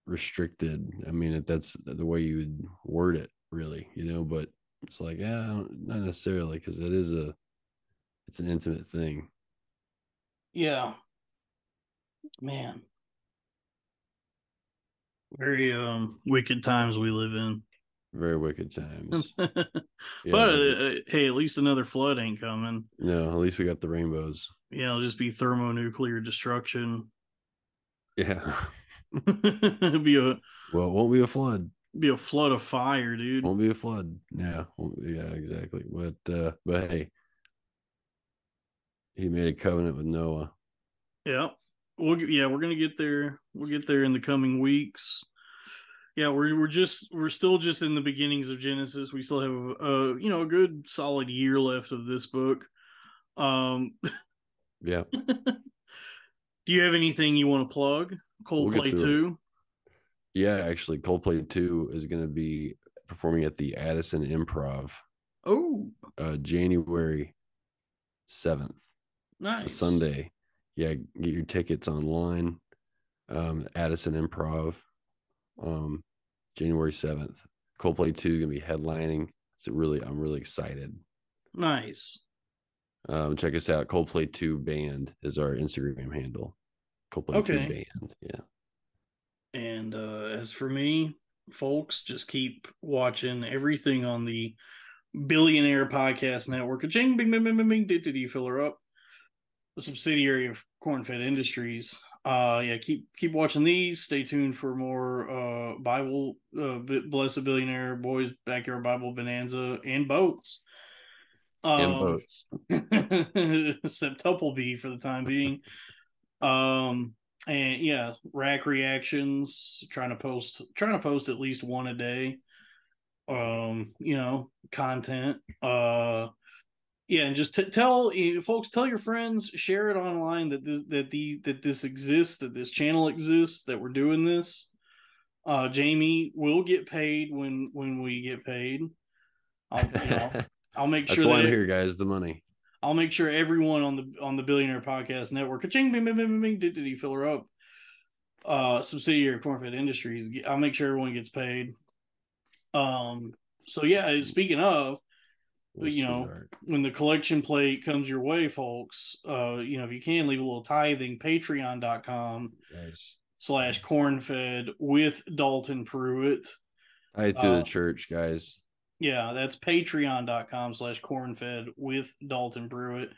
restricted. I mean, if that's the way you would word it, really, you know, but it's like, yeah, not necessarily, because it is a it's an intimate thing. yeah. Man. Very um wicked times we live in. Very wicked times. <laughs> but uh, hey, at least another flood ain't coming. no, at least we got the rainbows. Yeah, it'll just be thermonuclear destruction. Yeah. <laughs> It'll <laughs> be a Well, it won't be a flood. be a flood of fire, dude. won't be a flood. Yeah, yeah, exactly. But uh, but hey, he made a covenant with Noah. Yeah. We'll get- yeah, we're gonna get there. We'll get there in the coming weeks. Yeah, we're we're just we're still just in the beginnings of Genesis. We still have a you know a good solid year left of this book. Um <laughs> Yeah, <laughs> do you have anything you want to plug? We'll Coldplay through 2? yeah. Actually, Coldplay Two is going to be performing at the Addison Improv Oh, uh, January seventh. nice. It's a Sunday. Yeah, get your tickets online. Um, Addison Improv, um, January seventh. Coldplay Two gonna be headlining. It's really, I'm really excited. Nice. Um, check us out. Coldplay Two Band is our Instagram handle. Okay. Band. Yeah. And uh, as for me, folks, just keep watching everything on the Billionaire Podcast Network. Ching, bing, bing, bing, bing, bing, did, did you fill her up? A subsidiary of Cornfed Industries. Uh, yeah, keep keep watching these. Stay tuned for more uh Bible, uh, B- Blessed Billionaire Boys Backyard Bible Bonanza and boats. And Um, boats. <laughs> septuple B for the time being. Um, and yeah, rack reactions. Trying to post, trying to post at least one a day. Um, you know, content. Uh, yeah, and just t- tell eh, folks, tell your friends, share it online that this that the that this exists, that this channel exists, that we're doing this. Uh, Jamie will get paid when when we get paid. I'll, you know, <laughs> I'll make sure That's why that I'm here, guys. The money. I'll make sure everyone on the on the Billionaire Podcast Network, ching bing bing bing bing, bing did he fill her up? Uh, subsidiary of Cornfed Industries. I'll make sure everyone gets paid. Um. So yeah, speaking of, you know, when the collection plate comes your way, folks, uh, you know, if you can leave a little tithing, patreon.com guys. slash cornfed with Dalton Pruitt. I to Uh, the church, guys. Yeah, that's patreon.com slash cornfed with Dalton Pruitt.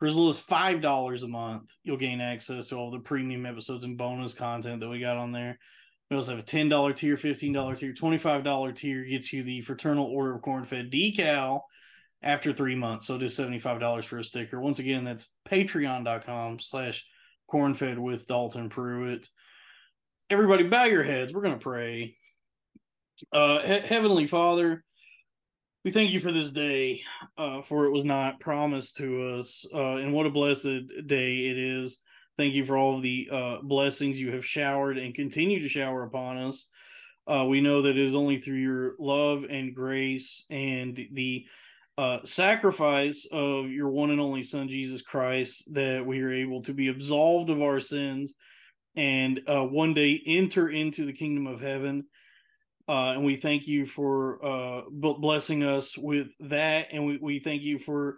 For as little as five dollars a month, you'll gain access to all the premium episodes and bonus content that we got on there. We also have a ten dollar tier, fifteen dollar tier, twenty five dollar tier gets you the Fraternal Order of Cornfed decal after three months. So it is seventy five dollars for a sticker. Once again, that's patreon.com slash cornfed with Dalton Pruitt. Everybody, bow your heads. We're gonna pray. Uh, He- Heavenly Father, we thank you for this day, uh, for it was not promised to us. Uh, and what a blessed day it is. Thank you for all of the uh, blessings you have showered and continue to shower upon us. Uh, we know that it is only through your love and grace and the uh, sacrifice of your one and only Son, Jesus Christ, that we are able to be absolved of our sins and uh, one day enter into the kingdom of heaven. Uh, and we thank you for uh, blessing us with that. And we, we thank you for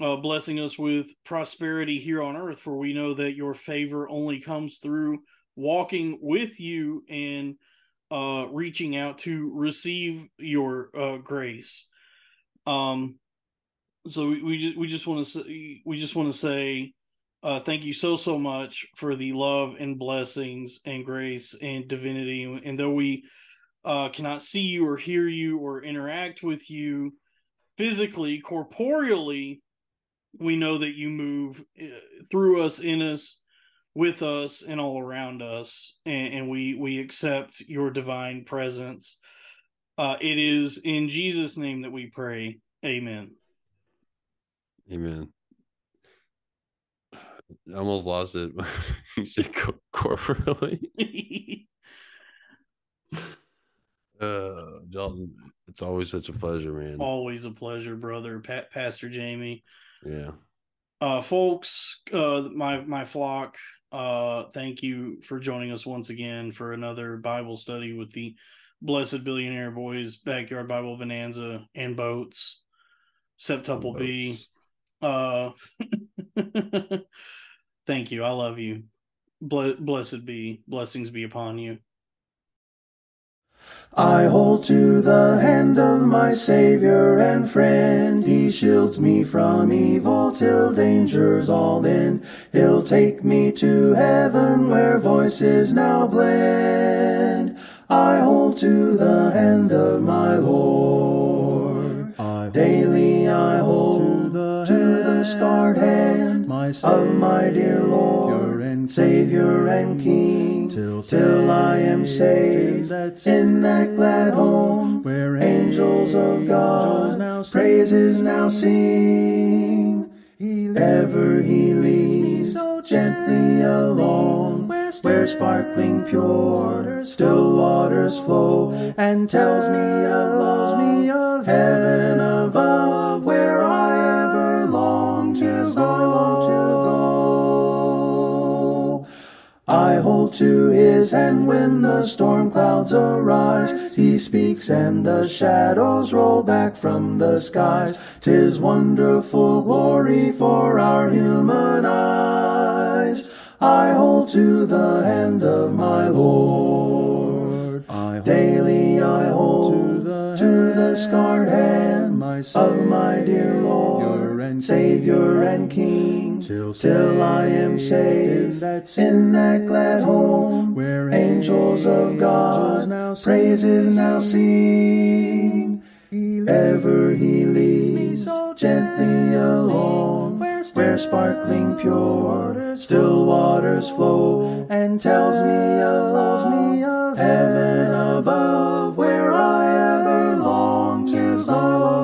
uh, blessing us with prosperity here on earth, for we know that your favor only comes through walking with you and uh, reaching out to receive your uh, grace. Um, so we, we just we just want to say we just want to say uh, thank you so so much for the love and blessings and grace and divinity. And though we uh, cannot see you or hear you or interact with you physically, corporeally, we know that you move uh, through us, in us, with us, and all around us, and, and we we accept your divine presence. Uh, it is in Jesus' name that we pray. Amen. Amen. I almost lost it. <laughs> you said corporately. <laughs> uh, Dalton, it's always such a pleasure, man. Always a pleasure, brother. Pat, Pastor Jamie. Yeah. Uh, folks, uh, my my flock. Uh, thank you for joining us once again for another Bible study with the Blessed Billionaire Boys Backyard Bible Bonanza and boats. Septuple B. Uh, <laughs> thank you. I love you. blessed be. Blessings be upon you. I hold to the hand of my Savior and friend. He shields me from evil till danger's all in. He'll take me to heaven where voices now blend. I hold to the hand of my Lord. I Daily I hold to the scarred hand of my dear Lord, Savior and King, till, till I am saved. In that glad home where angels of God praises now sing. Ever he leads me gently along where sparkling pure still waters flow and tells me of, me of heaven I hold to his hand when the storm clouds arise. He speaks and the shadows roll back from the skies. Tis wonderful glory for our human eyes. I hold to the hand of my Lord. I Daily I hold to the, to the scarred hand my of my dear Lord, and Savior and King, till, till I am saved That's in that glad home where angels of God now praises now sing. Ever he leads me so gently along where sparkling pure still waters flow and tells me of, tells me of heaven above where I ever long to go.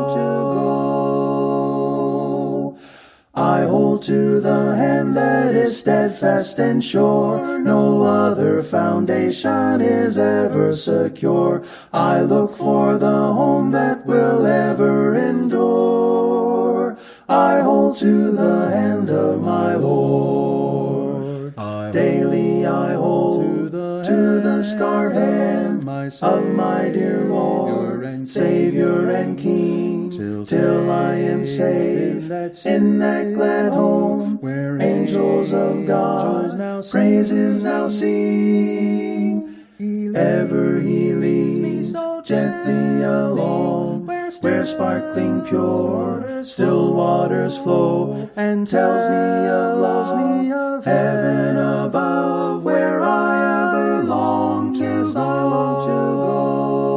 I hold to the hand that is steadfast and sure. No other foundation is ever secure. I look for the home that will ever endure. I hold to the hand of my Lord. I Daily I hold to the, to the scarred hand my of my dear Lord, and Savior and King, till, till I am saved in that glad home where angels of God praises now sing. Ever he leads me so gently along where sparkling pure still waters flow and tells me of, loves me of heaven above where I ever long. To go.